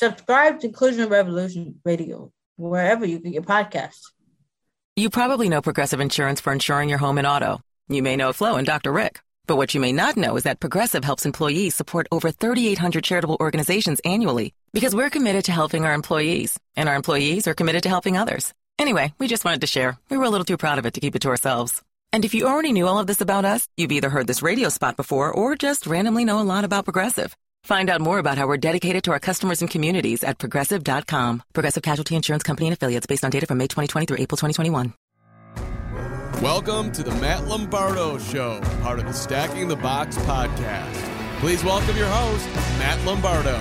Subscribe to Inclusion Revolution Radio wherever you get your podcasts. You probably know Progressive Insurance for insuring your home and auto. You may know Flo and Dr. Rick. But what you may not know is that Progressive helps employees support over 3,800 charitable organizations annually because we're committed to helping our employees, and our employees are committed to helping others. Anyway, we just wanted to share. We were a little too proud of it to keep it to ourselves. And if you already knew all of this about us, you've either heard this radio spot before or just randomly know a lot about Progressive. Find out more about how we're dedicated to our customers and communities at progressive.com. Progressive Casualty Insurance Company and affiliates based on data from May 2020 through April 2021. Welcome to the Matt Lombardo Show, part of the Stacking the Box podcast. Please welcome your host, Matt Lombardo.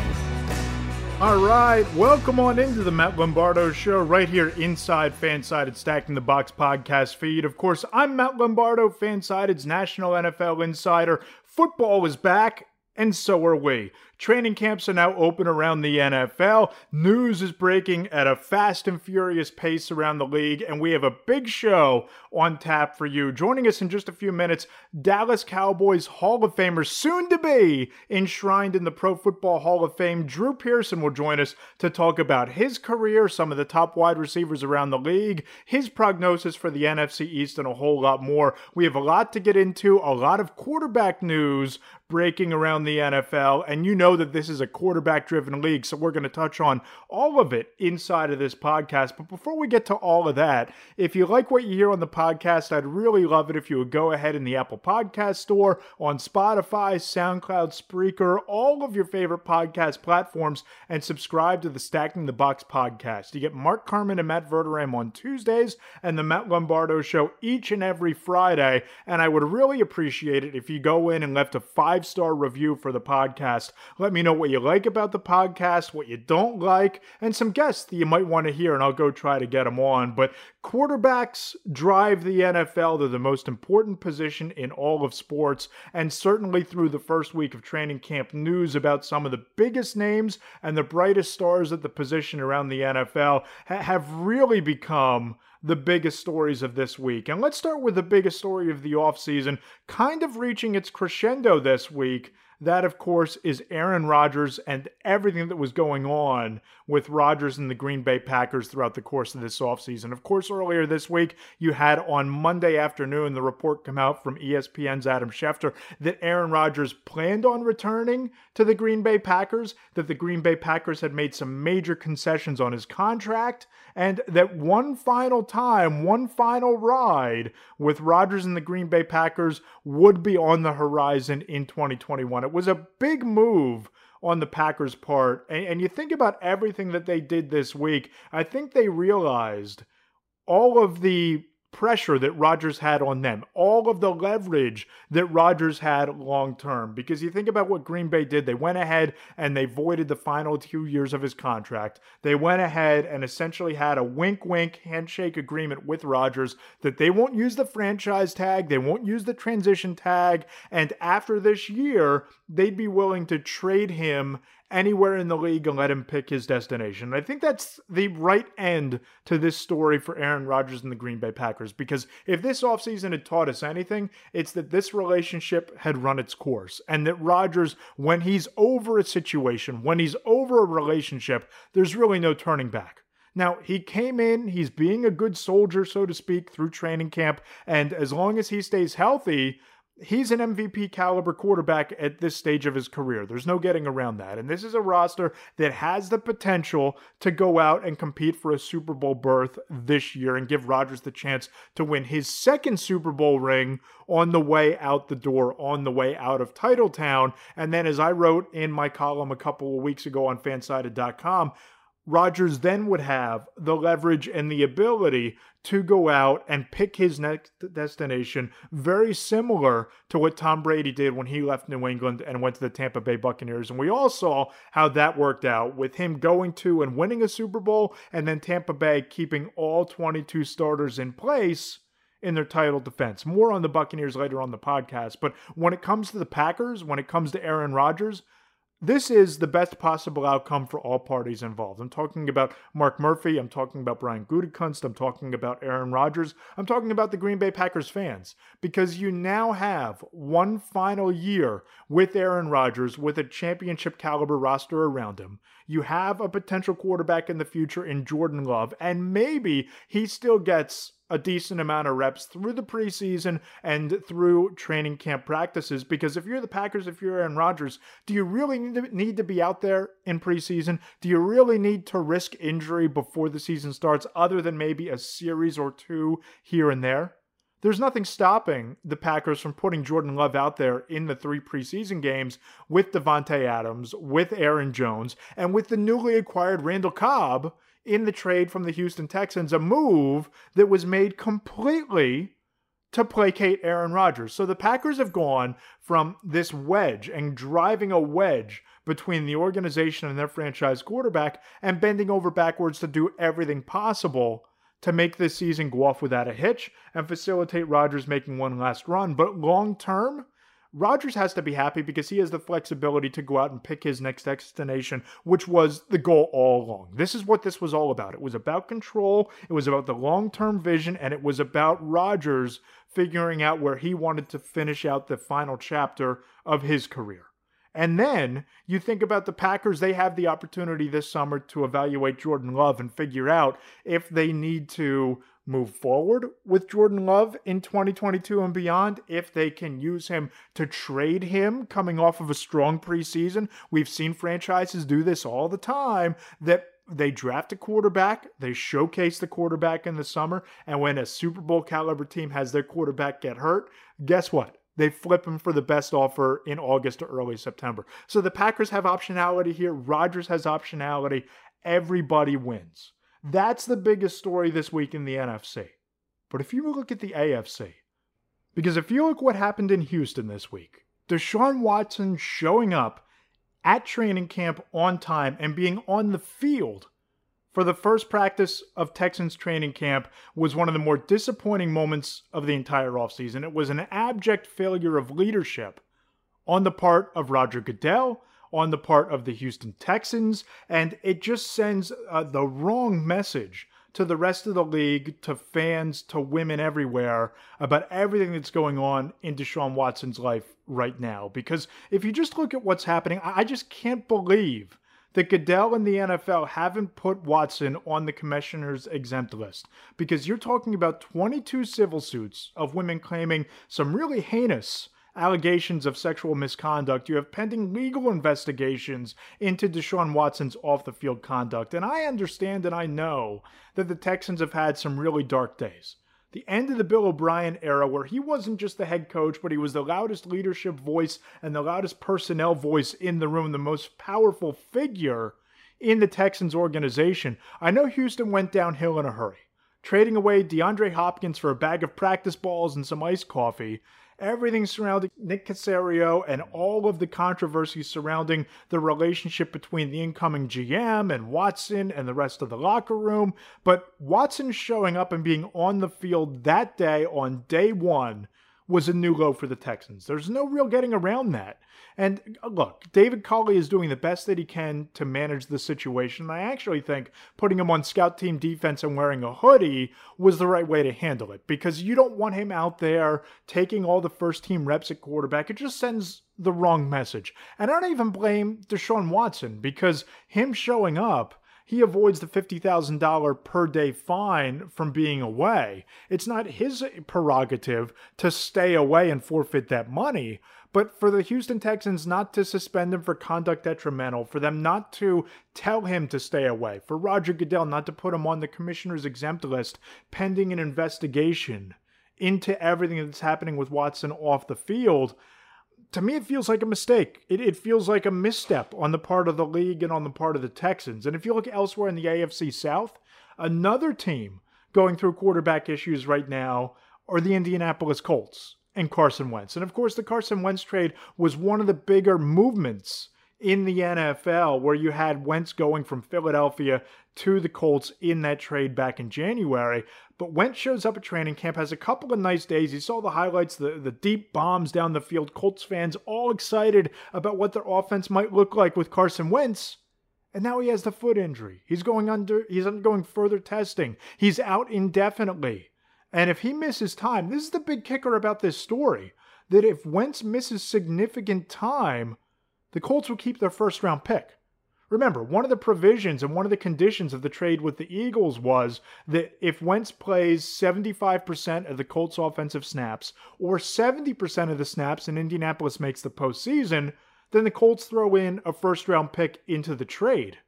All right, welcome on into the Matt Lombardo Show right here inside Fansided Stacking the Box podcast feed. Of course, I'm Matt Lombardo, Fansided's national NFL insider. Football is back, and so are we. Training camps are now open around the NFL. News is breaking at a fast and furious pace around the league, and we have a big show on tap for you. Joining us in just a few minutes, Dallas Cowboys Hall of Famer, soon to be enshrined in the Pro Football Hall of Fame, Drew Pearson will join us to talk about his career, some of the top wide receivers around the league, his prognosis for the NFC East, and a whole lot more. We have a lot to get into, a lot of quarterback news breaking around the NFL, and you know know that this is a quarterback driven league, so we're going to touch on all of it inside of this podcast. But before we get to all of that, if you like what you hear on the podcast, I'd really love it if you would go ahead in the Apple Podcast Store, on Spotify, SoundCloud, Spreaker, all of your favorite podcast platforms, and subscribe to the Stacking the Box podcast. You get Mark Carman and Matt Verderame on Tuesdays and the Matt Lombardo Show each and every Friday. And I would really appreciate it if you go in and left a five star review for the podcast. Let me know what you like about the podcast, what you don't like, and some guests that you might want to hear, and I'll go try to get them on. But quarterbacks drive the NFL. They're the most important position in all of sports, and certainly through the first week of training camp, news about some of the biggest names and the brightest stars at the position around the NFL ha- have really become the biggest stories of this week. And let's start with the biggest story of the offseason, kind of reaching its crescendo this week that, of course, is Aaron Rodgers and everything that was going on with Rodgers and the Green Bay Packers throughout the course of this offseason. Of course, earlier this week, you had on Monday afternoon the report come out from ESPN's Adam Schefter that Aaron Rodgers planned on returning to the Green Bay Packers, that the Green Bay Packers had made some major concessions on his contract, and that one final time, one final ride with Rodgers and the Green Bay Packers would be on the horizon in 2021. It was a big move on the Packers' part. And, and, you think about everything that they did this week, I think they realized all of the pressure that Rodgers had on them, all of the leverage that Rodgers had long term. Because you think about what Green Bay did, they went ahead and they voided the final two years of his contract. They went ahead and essentially had a wink wink handshake agreement with Rodgers that they won't use the franchise tag, they won't use the transition tag, and after this year, they'd be willing to trade him anywhere in the league and let him pick his destination. I think that's the right end to this story for Aaron Rodgers and the Green Bay Packers because if this offseason had taught us anything, it's that this relationship had run its course and that Rodgers, when he's over a situation, when he's over a relationship, there's really no turning back. Now, he came in, he's being a good soldier, so to speak, through training camp. And as long as he stays healthy, he's an MVP caliber quarterback at this stage of his career. There's no getting around that. And this is a roster that has the potential to go out and compete for a Super Bowl berth this year and give Rodgers the chance to win his second Super Bowl ring on the way out the door, on the way out of Titletown. And then, as I wrote in my column a couple of weeks ago on fansided.com, Rodgers then would have the leverage and the ability to go out and pick his next destination, very similar to what Tom Brady did when he left New England and went to the Tampa Bay Buccaneers. And we all saw how that worked out with him going to and winning a Super Bowl, and then Tampa Bay keeping all 22 starters in place in their title defense. More on the Buccaneers later on the podcast. But when it comes to the Packers, when it comes to Aaron Rodgers, this is the best possible outcome for all parties involved. I'm talking about Mark Murphy. I'm talking about Brian Gutekunst. I'm talking about Aaron Rodgers. I'm talking about the Green Bay Packers fans because you now have one final year with Aaron Rodgers with a championship caliber roster around him. You have a potential quarterback in the future in Jordan Love, and maybe he still gets a decent amount of reps through the preseason and through training camp practices. Because if you're the Packers, if you're Aaron Rodgers, do you really need to, need to be out there in preseason? Do you really need to risk injury before the season starts, other than maybe a series or two here and there? There's nothing stopping the Packers from putting Jordan Love out there in the three preseason games with Davante Adams, with Aaron Jones, and with the newly acquired Randall Cobb in the trade from the Houston Texans, a move that was made completely to placate Aaron Rodgers. So the Packers have gone from this wedge and driving a wedge between the organization and their franchise quarterback and bending over backwards to do everything possible to make this season go off without a hitch and facilitate Rodgers making one last run. But long term, Rodgers has to be happy because he has the flexibility to go out and pick his next destination, which was the goal all along. This is what this was all about. It was about control, it was about the long term vision, and it was about Rodgers figuring out where he wanted to finish out the final chapter of his career. And then you think about the Packers, they have the opportunity this summer to evaluate Jordan Love and figure out if they need to move forward with Jordan Love in 2022 and beyond if they can use him to trade him coming off of a strong preseason. We've seen franchises do this all the time that they draft a quarterback, they showcase the quarterback in the summer, and when a Super Bowl caliber team has their quarterback get hurt, guess what? They flip him for the best offer in August or early September. So the Packers have optionality here. Rodgers has optionality. Everybody wins. That's the biggest story this week in the NFC. But if you look at the AFC, because if you look what happened in Houston this week, Deshaun Watson showing up at training camp on time and being on the field for the first practice of Texans training camp was one of the more disappointing moments of the entire offseason. It was an abject failure of leadership on the part of Roger Goodell, on the part of the Houston Texans, and it just sends uh, the wrong message to the rest of the league, to fans, to women everywhere about everything that's going on in Deshaun Watson's life right now. Because if you just look at what's happening, I just can't believe that Goodell and the NFL haven't put Watson on the commissioner's exempt list because you're talking about 22 civil suits of women claiming some really heinous allegations of sexual misconduct. You have pending legal investigations into Deshaun Watson's off the field conduct. And I understand and I know that the Texans have had some really dark days. The end of the Bill O'Brien era, where he wasn't just the head coach, but he was the loudest leadership voice and the loudest personnel voice in the room, the most powerful figure in the Texans organization. I know Houston went downhill in a hurry trading away DeAndre Hopkins for a bag of practice balls and some iced coffee, everything surrounding Nick Caserio and all of the controversy surrounding the relationship between the incoming GM and Watson and the rest of the locker room. But Watson showing up and being on the field that day on day one was a new low for the Texans. There's no real getting around that. And uh, look, David Culley is doing the best that he can to manage the situation. I actually think putting him on scout team defense and wearing a hoodie was the right way to handle it because you don't want him out there taking all the first team reps at quarterback. It just sends the wrong message. And I don't even blame Deshaun Watson because him showing up he avoids the $50,000 per day fine from being away. It's not his prerogative to stay away and forfeit that money, but for the Houston Texans not to suspend him for conduct detrimental, for them not to tell him to stay away, for Roger Goodell not to put him on the commissioner's exempt list pending an investigation into everything that's happening with Watson off the field to me, it feels like a mistake. It, it feels like a misstep on the part of the league and on the part of the Texans. And if you look elsewhere in the AFC South, another team going through quarterback issues right now are the Indianapolis Colts and Carson Wentz. And of course, the Carson Wentz trade was one of the bigger movements in the NFL where you had Wentz going from Philadelphia to the Colts in that trade back in January. But Wentz shows up at training camp, has a couple of nice days. You saw the highlights, the, the deep bombs down the field. Colts fans all excited about what their offense might look like with Carson Wentz. And now he has the foot injury. He's going under he's undergoing further testing. He's out indefinitely. And if he misses time, this is the big kicker about this story. That if Wentz misses significant time, the Colts will keep their first round pick. Remember, one of the provisions and one of the conditions of the trade with the Eagles was that if Wentz plays 75% of the Colts' offensive snaps or 70% of the snaps and Indianapolis makes the postseason, then the Colts throw in a first round pick into the trade.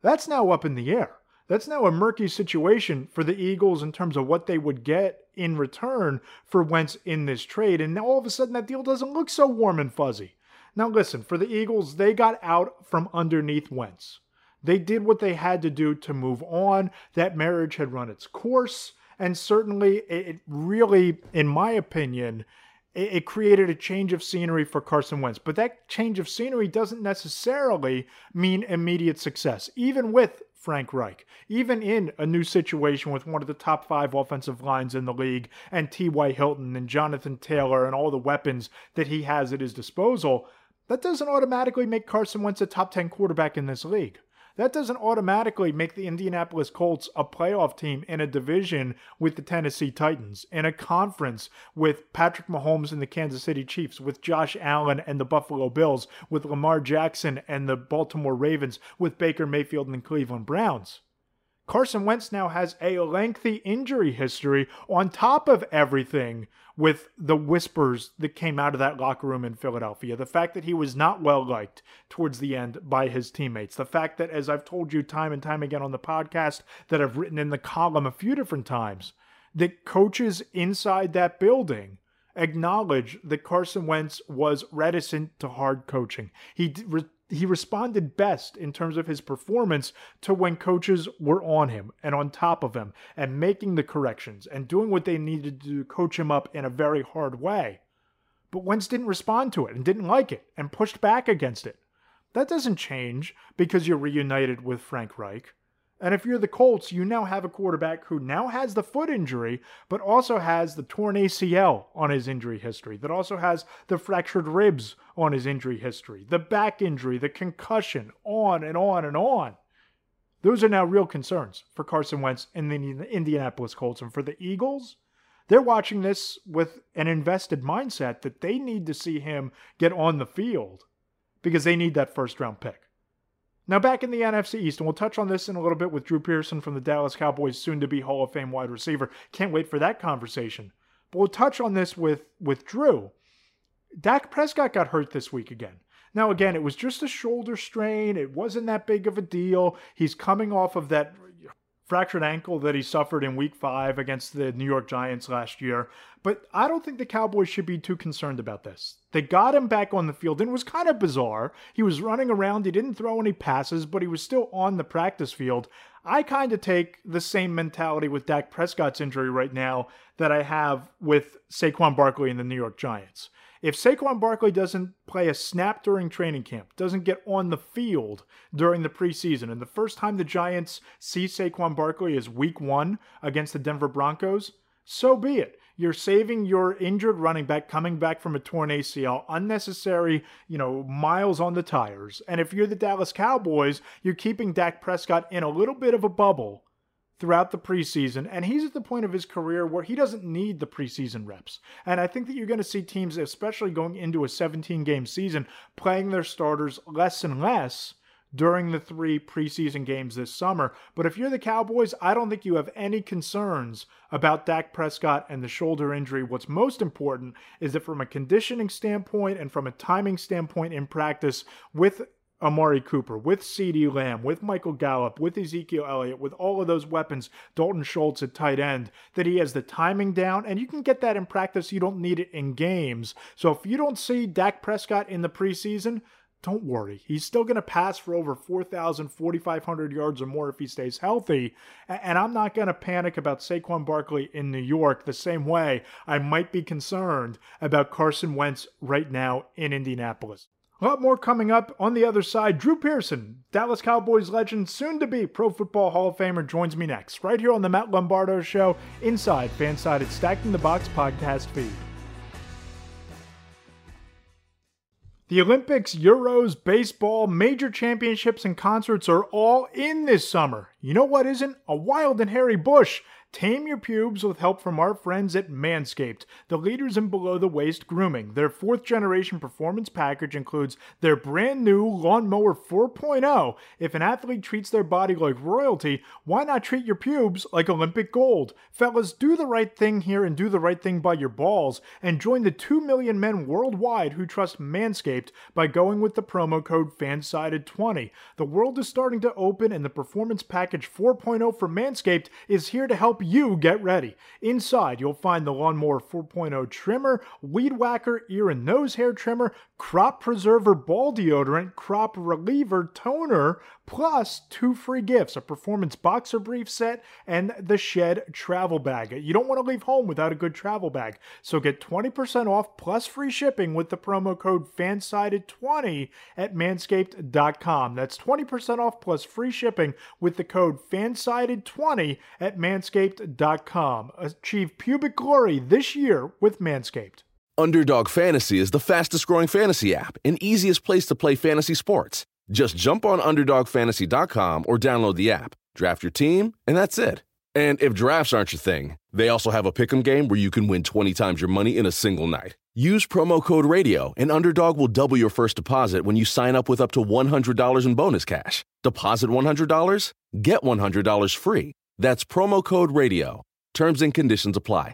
That's now up in the air. That's now a murky situation for the Eagles in terms of what they would get in return for Wentz in this trade. And now all of a sudden that deal doesn't look so warm and fuzzy. Now, listen, for the Eagles, they got out from underneath Wentz. They did what they had to do to move on. That marriage had run its course. And certainly, it really, in my opinion, it created a change of scenery for Carson Wentz. But that change of scenery doesn't necessarily mean immediate success, even with Frank Reich, even in a new situation with one of the top five offensive lines in the league and T.Y. Hilton and Jonathan Taylor and all the weapons that he has at his disposal that doesn't automatically make Carson Wentz a top 10 quarterback in this league. That doesn't automatically make the Indianapolis Colts a playoff team in a division with the Tennessee Titans, in a conference with Patrick Mahomes and the Kansas City Chiefs, with Josh Allen and the Buffalo Bills, with Lamar Jackson and the Baltimore Ravens, with Baker Mayfield and the Cleveland Browns. Carson Wentz now has a lengthy injury history on top of everything with the whispers that came out of that locker room in Philadelphia. The fact that he was not well liked towards the end by his teammates. The fact that, as I've told you time and time again on the podcast, that I've written in the column a few different times, that coaches inside that building acknowledge that Carson Wentz was reticent to hard coaching. He he responded best in terms of his performance to when coaches were on him and on top of him and making the corrections and doing what they needed to coach him up in a very hard way. But Wentz didn't respond to it and didn't like it and pushed back against it. That doesn't change because you're reunited with Frank Reich. And if you're the Colts, you now have a quarterback who now has the foot injury, but also has the torn ACL on his injury history, that also has the fractured ribs on his injury history, the back injury, the concussion, on and on and on. Those are now real concerns for Carson Wentz and the Indianapolis Colts. And for the Eagles, they're watching this with an invested mindset that they need to see him get on the field because they need that first round pick. Now, back in the NFC East, and we'll touch on this in a little bit with Drew Pearson from the Dallas Cowboys, soon to be Hall of Fame wide receiver. Can't wait for that conversation. But we'll touch on this with, with Drew. Dak Prescott got hurt this week again. Now, again, it was just a shoulder strain. It wasn't that big of a deal. He's coming off of that fractured ankle that he suffered in week five against the New York Giants last year. But I don't think the Cowboys should be too concerned about this. They got him back on the field, and it was kind of bizarre. He was running around, he didn't throw any passes, but he was still on the practice field. I kind of take the same mentality with Dak Prescott's injury right now that I have with Saquon Barkley and the New York Giants. If Saquon Barkley doesn't play a snap during training camp, doesn't get on the field during the preseason, and the first time the Giants see Saquon Barkley is week one against the Denver Broncos, so be it. You're saving your injured running back coming back from a torn ACL, unnecessary, you know, miles on the tires. And if you're the Dallas Cowboys, you're keeping Dak Prescott in a little bit of a bubble throughout the preseason, and he's at the point of his career where he doesn't need the preseason reps. And I think that you're going to see teams, especially going into a 17 game season, playing their starters less and less during the three preseason games this summer. But if you're the Cowboys, I don't think you have any concerns about Dak Prescott and the shoulder injury. What's most important is that from a conditioning standpoint and from a timing standpoint in practice, with Amari Cooper, with CeeDee Lamb, with Michael Gallup, with Ezekiel Elliott, with all of those weapons, Dalton Schultz at tight end, that he has the timing down, and you can get that in practice. You don't need it in games. So if you don't see Dak Prescott in the preseason, don't worry. He's still going to pass for over 4,000, 4,500 yards or more if he stays healthy. And I'm not going to panic about Saquon Barkley in New York the same way I might be concerned about Carson Wentz right now in Indianapolis. A lot more coming up on the other side. Drew Pearson, Dallas Cowboys legend, soon to be Pro Football Hall of Famer, joins me next, right here on the Matt Lombardo Show, inside Fansided Stacking the Box podcast feed. The Olympics, Euros, baseball, major championships, and concerts are all in this summer. You know what isn't? A wild and hairy bush. Tame your pubes with help from our friends at Manscaped, the leaders in below the waist grooming. Their fourth generation performance package includes their brand new Lawnmower 4.0. If an athlete treats their body like royalty, why not treat your pubes like Olympic gold? Fellas, do the right thing here and do the right thing by your balls and join the 2 million men worldwide who trust Manscaped by going with the promo code FANSIDED20. The world is starting to open and the Performance Package 4.0 for Manscaped is here to help you get ready. Inside, you'll find the Lawnmower 4.0 trimmer, Weed Whacker ear and nose hair trimmer, Crop Preserver ball deodorant, Crop Reliever toner, plus two free gifts a performance boxer brief set and the Shed travel bag. You don't want to leave home without a good travel bag, so get 20% off plus free shipping with the promo code FANSIDED20 at manscaped.com. That's 20% off plus free shipping with the code FANSIDED20 at manscaped.com. Achieve pubic glory this year with Manscaped. Underdog Fantasy is the fastest growing fantasy app and easiest place to play fantasy sports. Just jump on UnderdogFantasy.com or download the app, draft your team, and that's it. And if drafts aren't your thing, they also have a pick'em game where you can win 20 times your money in a single night. Use promo code RADIO, and Underdog will double your first deposit when you sign up with up to $100 in bonus cash. Deposit $100, get $100 free. That's promo code RADIO. Terms and conditions apply.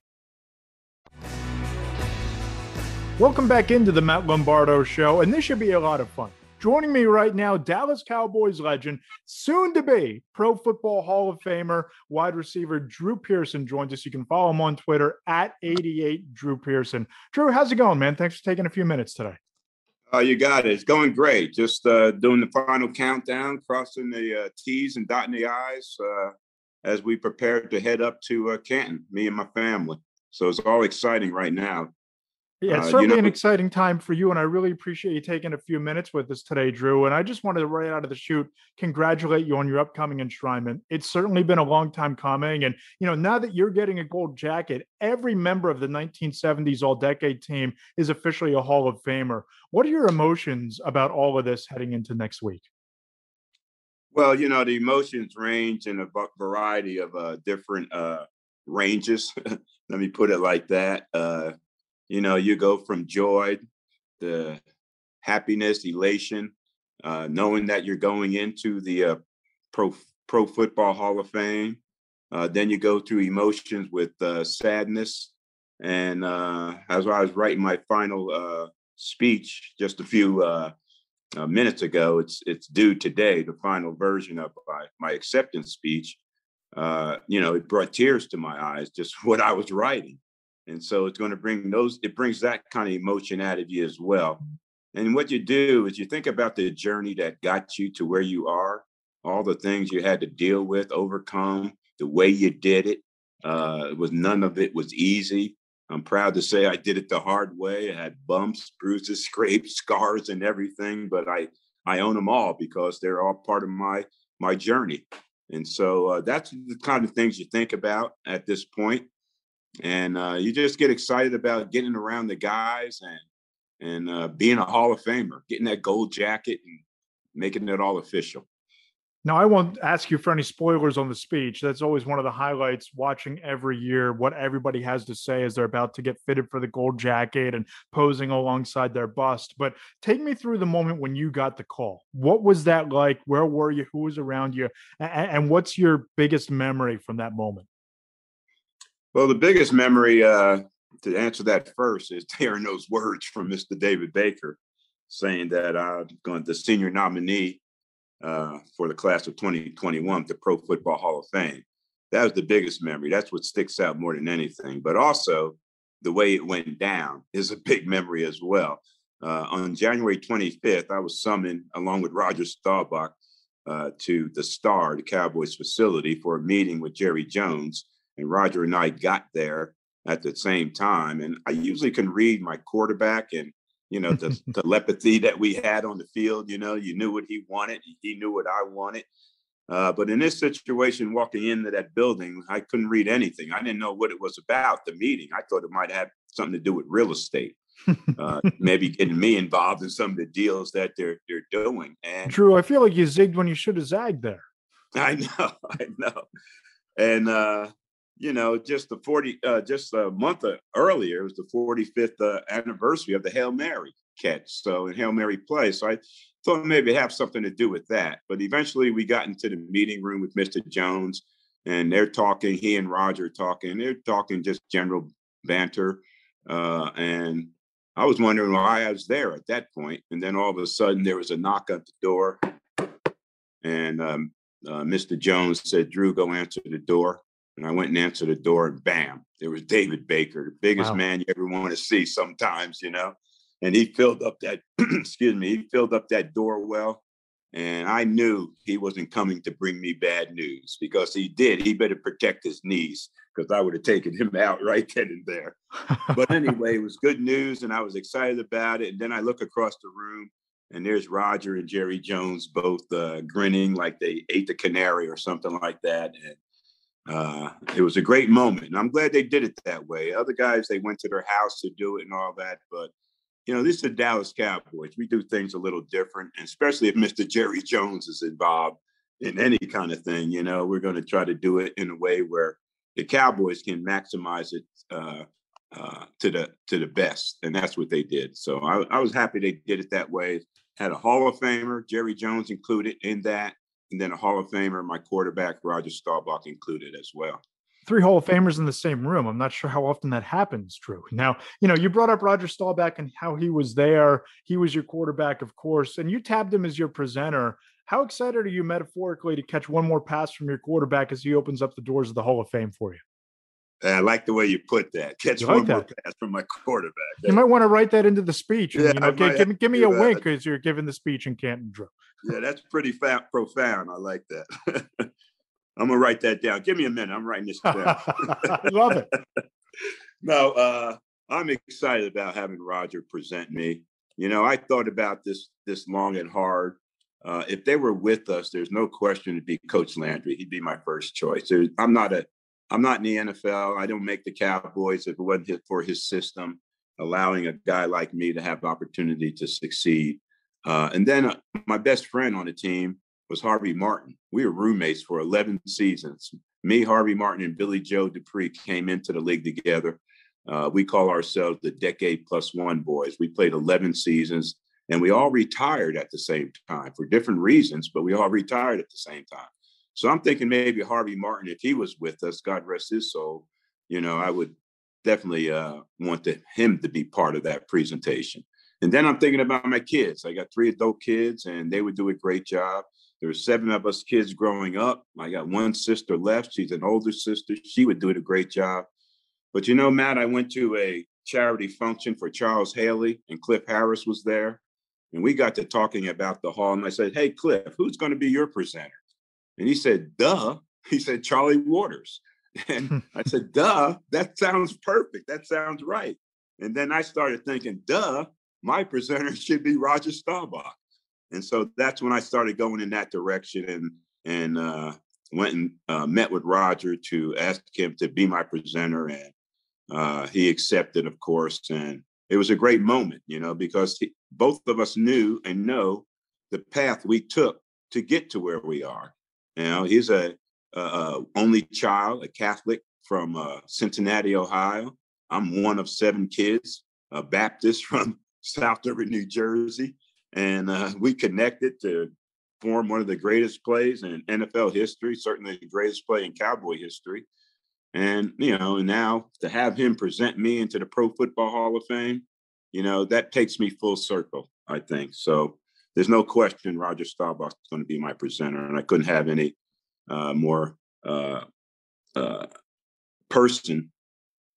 Welcome back into the Matt Lombardo Show, and this should be a lot of fun. Joining me right now, Dallas Cowboys legend, soon to be Pro Football Hall of Famer, wide receiver Drew Pearson joins us. You can follow him on Twitter at 88 Drew Pearson. Drew, how's it going, man? Thanks for taking a few minutes today. Uh, you got it. It's going great. Just uh, doing the final countdown, crossing the uh, T's and dotting the I's uh, as we prepare to head up to uh, Canton, me and my family. So it's all exciting right now. Yeah, it's uh, certainly you know, an exciting time for you, and I really appreciate you taking a few minutes with us today, Drew. And I just wanted to right out of the shoot congratulate you on your upcoming enshrinement. It's certainly been a long time coming, and you know now that you're getting a gold jacket, every member of the 1970s All-Decade team is officially a Hall of Famer. What are your emotions about all of this heading into next week? Well, you know the emotions range in a variety of uh, different uh, ranges. Let me put it like that. Uh, you know, you go from joy to happiness, elation, uh, knowing that you're going into the uh, pro pro football Hall of Fame. Uh, then you go through emotions with uh, sadness, and uh, as I was writing my final uh, speech just a few minutes ago, it's it's due today, the final version of my, my acceptance speech. you know, it brought tears to my eyes, just what I was writing and so it's going to bring those it brings that kind of emotion out of you as well. And what you do is you think about the journey that got you to where you are all the things you had to deal with overcome the way you did it uh, it was none of it was easy. I'm proud to say i did it the hard way. I had bumps bruises scrapes scars and everything but i i own them all because they're all part of my my journey. And so uh, that's the kind of things you think about at this point and uh, you just get excited about getting around the guys and and uh, being a Hall of Famer, getting that gold jacket and making it all official. Now, I won't ask you for any spoilers on the speech. That's always one of the highlights watching every year what everybody has to say as they're about to get fitted for the gold jacket and posing alongside their bust. But take me through the moment when you got the call. What was that like? Where were you? Who was around you? And, what's your biggest memory from that moment? Well, the biggest memory uh, to answer that first is hearing those words from Mr. David Baker saying that I'm going the senior nominee uh, for the class of 2021 to Pro Football Hall of Fame. That was the biggest memory. That's what sticks out more than anything. But also, the way it went down is a big memory as well. Uh, on January 25th, I was summoned along with Roger Staubach uh, to the Star, the Cowboys facility, for a meeting with Jerry Jones and Roger and I got there at the same time. And I usually can read my quarterback and you know, the telepathy that we had on the field. You know, you knew what he wanted, he knew what I wanted. Uh, but in this situation, walking into that building, I couldn't read anything. I didn't know what it was about, the meeting. I thought it might have something to do with real estate. uh, maybe getting me involved in some of the deals that they're they're doing. And Drew, I feel like you zigged when you should have zagged there. I know, I know. And uh, you know, just the 40 uh, just a month earlier, it was the 45th uh, anniversary of the Hail Mary catch. So in Hail Mary play. So I thought maybe it have something to do with that. But eventually we got into the meeting room with Mr. Jones and they're talking, he and Roger talking, they're talking just general banter. Uh, and I was wondering why I was there at that point. And then all of a sudden there was a knock at the door. And um, uh, Mr. Jones said, Drew, go answer the door. And I went and answered the door, and bam, there was David Baker, the biggest wow. man you ever want to see sometimes, you know and he filled up that excuse me he filled up that door well and i knew he wasn't coming to bring me bad news because he did he better protect his knees because i would have taken him out right then and there but anyway it was good news and i was excited about it and then i look across the room and there's roger and jerry jones both uh, grinning like they ate the canary or something like that and uh, it was a great moment and i'm glad they did it that way other guys they went to their house to do it and all that but you know, this is the Dallas Cowboys. We do things a little different, and especially if Mr. Jerry Jones is involved in any kind of thing. You know, we're going to try to do it in a way where the Cowboys can maximize it uh, uh, to the to the best, and that's what they did. So I, I was happy they did it that way. Had a Hall of Famer, Jerry Jones included in that, and then a Hall of Famer, my quarterback Roger Staubach included as well three Hall of Famers in the same room. I'm not sure how often that happens, Drew. Now, you know, you brought up Roger Staubach and how he was there. He was your quarterback, of course, and you tabbed him as your presenter. How excited are you metaphorically to catch one more pass from your quarterback as he opens up the doors of the Hall of Fame for you? I like the way you put that. Catch like one that? more pass from my quarterback. You might want to write that into the speech. And, yeah, you know, give, give, give me a that. wink as you're giving the speech in Canton, Drew. Yeah, that's pretty fa- profound. I like that. I'm gonna write that down. Give me a minute. I'm writing this down. I love it. no, uh, I'm excited about having Roger present me. You know, I thought about this this long and hard. Uh, if they were with us, there's no question it'd be Coach Landry. He'd be my first choice. There's, I'm not a I'm not in the NFL. I don't make the Cowboys if it wasn't for his system, allowing a guy like me to have the opportunity to succeed. Uh, and then uh, my best friend on the team was Harvey Martin. We were roommates for 11 seasons. Me, Harvey Martin, and Billy Joe Dupree came into the league together. Uh, we call ourselves the Decade Plus One Boys. We played 11 seasons and we all retired at the same time for different reasons, but we all retired at the same time. So I'm thinking maybe Harvey Martin, if he was with us, God rest his soul, you know, I would definitely uh, want to, him to be part of that presentation. And then I'm thinking about my kids. I got three adult kids, and they would do a great job. There were seven of us kids growing up. I got one sister left. She's an older sister. She would do a great job. But you know, Matt, I went to a charity function for Charles Haley, and Cliff Harris was there. And we got to talking about the hall. And I said, Hey, Cliff, who's going to be your presenter? And he said, Duh. He said, Charlie Waters. And I said, Duh, that sounds perfect. That sounds right. And then I started thinking, Duh, my presenter should be Roger Staubach. And so that's when I started going in that direction and and uh, went and uh, met with Roger to ask him to be my presenter, and uh, he accepted, of course. And it was a great moment, you know, because he, both of us knew and know the path we took to get to where we are. You know, he's a, a only child, a Catholic from uh, Cincinnati, Ohio. I'm one of seven kids, a Baptist from South River, New Jersey and uh, we connected to form one of the greatest plays in NFL history, certainly the greatest play in Cowboy history. And you know, and now to have him present me into the Pro Football Hall of Fame, you know, that takes me full circle. I think so. There's no question Roger Staubach is going to be my presenter, and I couldn't have any uh, more uh, uh, person,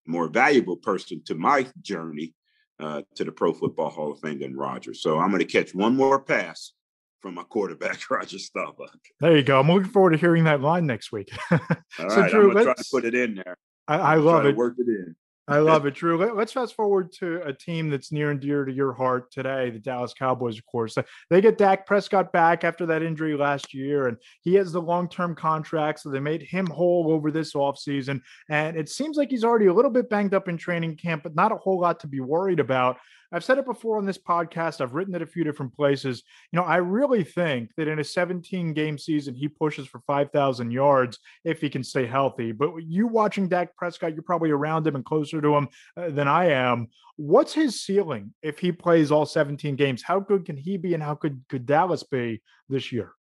more valuable person to my journey uh, to the Pro Football Hall of Fame than Roger. So I'm going to catch one more pass from my quarterback, Roger Staubach. There you go. I'm looking forward to hearing that line next week. All so, right, Drew, I'm going to try to put it in there. I, I love it. Work it in. I love it, Drew. Let, us fast forward to a team that's near and dear to your heart today, the Dallas Cowboys, of course. They get Dak Prescott back after that injury last year, and he has the long term contract, so they made him whole over this offseason. And it seems like he's already a little bit banged up in training camp, but not a whole lot to be worried about. I've said it before on this podcast. I've written it a few different places. You know, I really think that in a 17 game season, he pushes for 5,000 yards if he can stay healthy. But you watching Dak Prescott, you're probably around him and closer to him uh, than I am. What's his ceiling if he plays all 17 games? How good can he be and how good could Dallas be this year?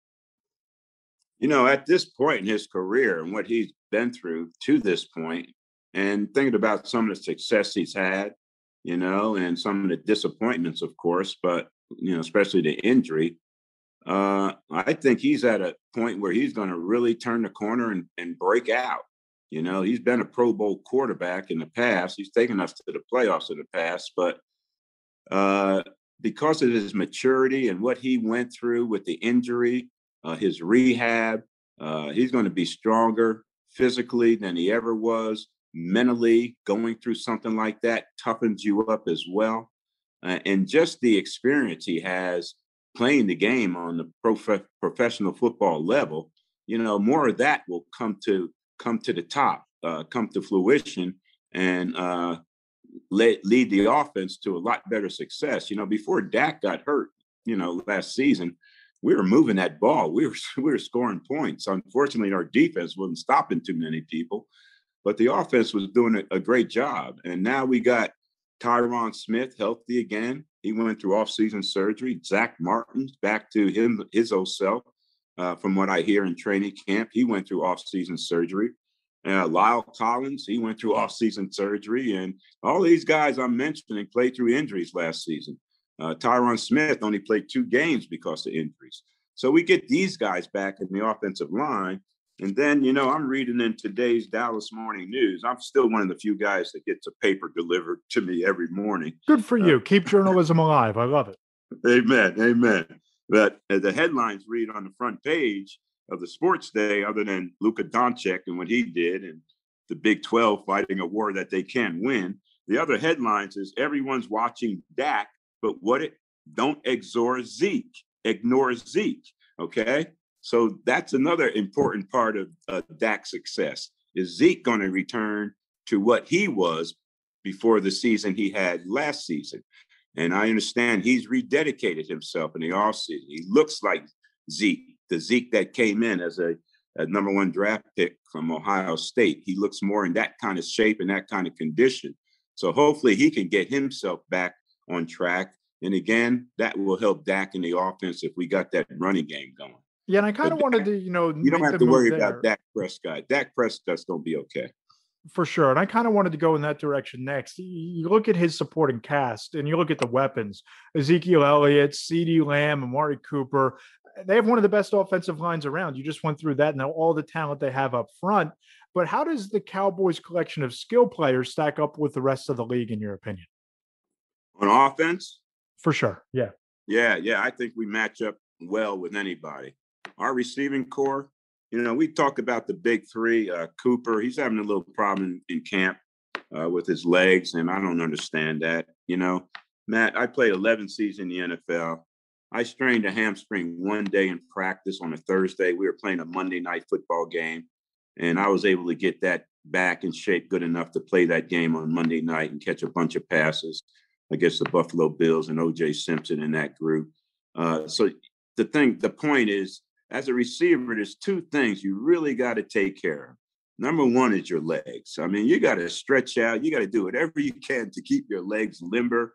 You know, at this point in his career and what he's been through to this point, and thinking about some of the success he's had, you know, and some of the disappointments, of course, but, you know, especially the injury. Uh, I think he's at a point where he's going to really turn the corner and, and break out. You know, he's been a Pro Bowl quarterback in the past. He's taken us to the playoffs in the past, but uh, because of his maturity and what he went through with the injury, uh, his rehab, uh, he's going to be stronger physically than he ever was mentally going through something like that toughens you up as well. Uh, and just the experience he has playing the game on the prof- professional football level, you know, more of that will come to come to the top, uh, come to fruition, and uh, lead the offense to a lot better success. You know, before Dak got hurt, you know, last season, we were moving that ball. We were we were scoring points. Unfortunately, our defense wasn't stopping too many people. But the offense was doing a, great job. And now we got Tyron Smith healthy again. He went through off-season surgery. Zack Martin's back to him his old self. Uh, from what I hear in training camp, he went through off-season surgery. Uh, La'el Collins, he went through off-season surgery, and all these guys I'm mentioning played through injuries last season. Uh, Tyron Smith only played two games because of injuries. So we get these guys back in the offensive line, and then, you know, I'm reading in today's Dallas Morning News. I'm still one of the few guys that gets a paper delivered to me every morning. Good for you. Uh, Keep journalism alive. I love it. Amen. Amen. But uh, the headlines read on the front page of the sports day, other than Luka Doncic and what he did, and the Big 12 fighting a war that they can't win. The other headlines is everyone's watching Dak, but what it don't ignore Zeke. Ignore Zeke. Okay. So that's another important part of uh, Dak's success. Is Zeke going to return to what he was before the season he had last season? And I understand he's rededicated himself in the offseason. He looks like Zeke, the Zeke that came in as a, a number one draft pick from Ohio State. He looks more in that kind of shape and that kind of condition. So hopefully he can get himself back on track. And again, that will help Dak in the offense if we got that running game going. Yeah, and I kind of wanted to, you know, you don't have to worry there. about Dak Prescott. Dak Prescott's gonna be okay. For sure. And I kind of wanted to go in that direction next. You look at his supporting cast and you look at the weapons Ezekiel Elliott, CeeDee Lamb, Amari Cooper. Eh, they have one of the best offensive lines around. You just went through that and all the talent they have up front. But how does the Cowboys collection of skill players stack up with the rest of the league, in your opinion? On offense? For sure. Yeah. Yeah. Yeah. I think we match up well with anybody our receiving corps, you know, we talk about the big three. Uh, Cooper, he's having a little problem in, in camp uh, with his legs, and I don't understand that. You know, Matt, I played 11 seasons in the NFL. I strained a hamstring one day in practice on a Thursday. We were playing a Monday night football game, and I was able to get that back in shape good enough to play that game on Monday night and catch a bunch of passes against the Buffalo Bills and OJ Simpson in that group. Uh, so the thing, the point is, as a receiver, there's two things you really got to take care of. Number one is your legs. I mean, you got to stretch out. You got to do whatever you can to keep your legs limber,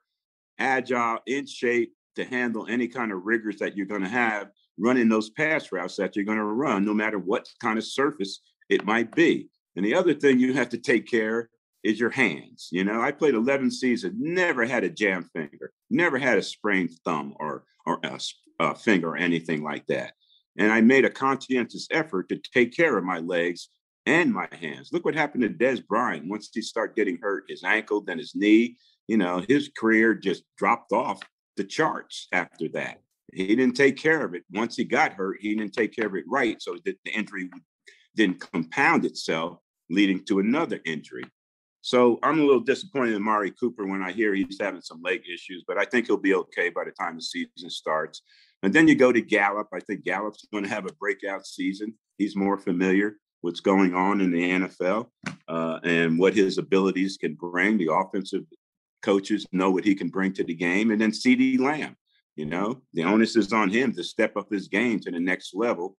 agile, in shape to handle any kind of rigors that you're going to have running those pass routes that you're going to run, no matter what kind of surface it might be. And the other thing you have to take care is your hands. You know, I played 11 seasons, never had a jam finger, never had a sprained thumb or or a, a finger or anything like that. And I made a conscientious effort to take care of my legs and my hands. Look what happened to Dez Bryant once he started getting hurt, his ankle, then his knee. You know, his career just dropped off the charts after that. He didn't take care of it. Once he got hurt, he didn't take care of it right. So that the injury didn't compound itself, leading to another injury. So I'm a little disappointed in Mari Cooper when I hear he's having some leg issues, but I think he'll be okay by the time the season starts. And then you go to Gallup. I think Gallup's going to have a breakout season. He's more familiar what's going on in the NFL uh, and what his abilities can bring. The offensive coaches know what he can bring to the game. And then CeeDee Lamb, you know, the onus is on him to step up his game to the next level.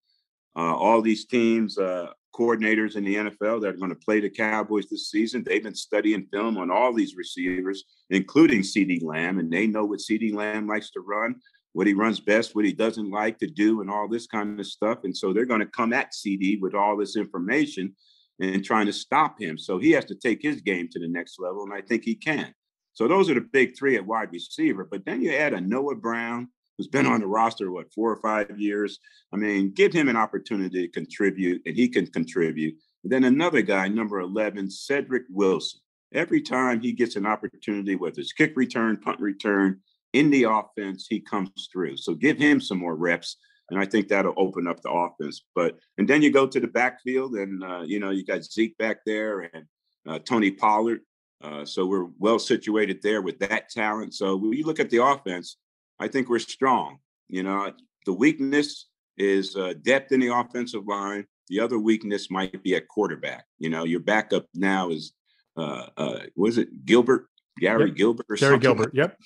Uh, all these teams, uh, coordinators in the NFL that are going to play the Cowboys this season, they've been studying film on all these receivers, including CeeDee Lamb, and they know what CeeDee Lamb likes to run what he runs best, what he doesn't like to do, and all this kind of stuff. And so they're going to come at CeeDee with all this information and trying to stop him. So he has to take his game to the next level, and I think he can. So those are the big three at wide receiver. But then you add a Noah Brown, who's been on the roster, what, four or five years? I mean, give him an opportunity to contribute, and he can contribute. And then another guy, number 11, Cedric Wilson. Every time he gets an opportunity, whether it's kick return, punt return, in the offense, he comes through. So give him some more reps, and I think that'll open up the offense. But and then you go to the backfield, and uh, you know you got Zeke back there and uh, Tony Pollard. Uh, so we're well situated there with that talent. So when you look at the offense, I think we're strong. You know, the weakness is uh, depth in the offensive line. The other weakness might be at quarterback. You know, your backup now is uh, uh, was it Gilbert? Gary yep. Gilbert or Gary. Gilbert, yep.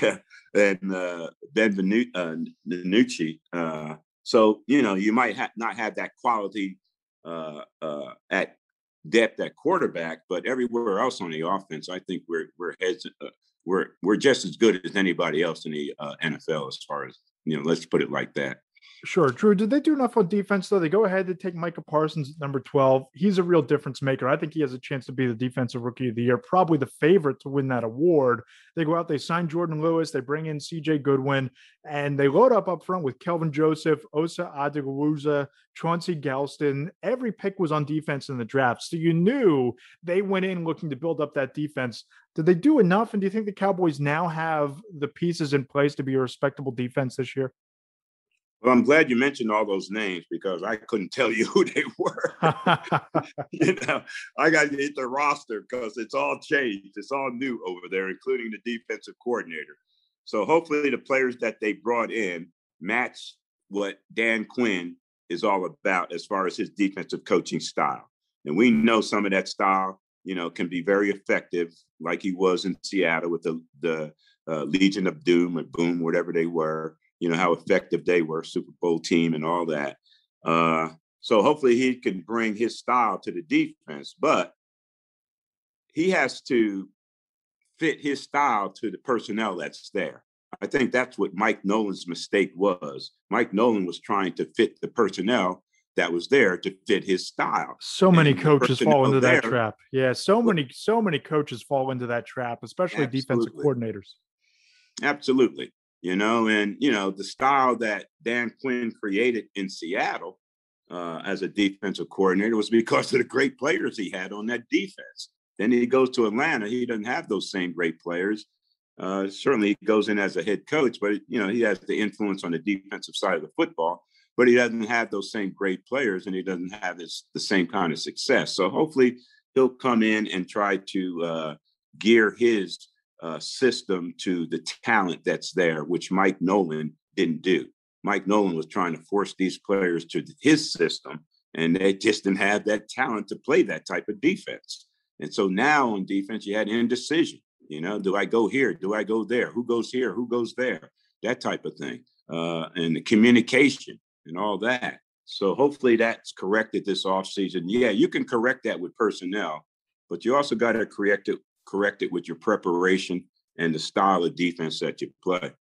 and uh, Ben Venu- uh, Venucci. Uh, so you know you might ha- not have that quality uh, uh, at depth at quarterback, but everywhere else on the offense, I think we're we're heads uh, we're we're just as good as anybody else in the uh, NFL as far as you know. Let's put it like that. Sure, Drew. Did they do enough on defense though? They go ahead to take Micah Parsons at number twelve. He's a real difference maker. I think he has a chance to be the defensive rookie of the year, probably the favorite to win that award. They go out, they sign Jourdan Lewis, they bring in C.J. Goodwin, and they load up up front with Kelvin Joseph, Osa Odighizuwa, Chauncey Golston. Every pick was on defense in the draft, so you knew they went in looking to build up that defense. Did they do enough? And do you think the Cowboys now have the pieces in place to be a respectable defense this year? Well, I'm glad you mentioned all those names because I couldn't tell you who they were. you know, I got to hit the roster because it's all changed. It's all new over there, including the defensive coordinator. So hopefully the players that they brought in match what Dan Quinn is all about as far as his defensive coaching style. And we know some of that style, you know, can be very effective, like he was in Seattle with the the uh, Legion of Doom or Boom, whatever they were you know how effective they were, Super Bowl team and all that. Uh, so hopefully he can bring his style to the defense, but he has to fit his style to the personnel that's there. I think that's what Mike Nolan's mistake was. Mike Nolan was trying to fit the personnel that was there to fit his style. So many coaches fall into there, that trap. Yeah, so many, so many coaches fall into that trap, especially absolutely. defensive coordinators. Absolutely you know, and you know the style that Dan Quinn created in Seattle uh, as a defensive coordinator was because of the great players he had on that defense. Then he goes to Atlanta, he doesn't have those same great players. Uh, certainly, he goes in as a head coach, but you know he has the influence on the defensive side of the football. But he doesn't have those same great players, and he doesn't have this the same kind of success. So hopefully, he'll come in and try to uh, gear his uh, system to the talent that's there, which Mike Nolan didn't do. Mike Nolan was trying to force these players to his system, and they just didn't have that talent to play that type of defense. And so now on defense, you had indecision. You know, do I go here? Do I go there? Who goes here? Who goes there? That type of thing. Uh, and the communication and all that. So hopefully that's corrected this offseason. Yeah, you can correct that with personnel, but you also got to correct it correct it with your preparation and the style of defense that you play.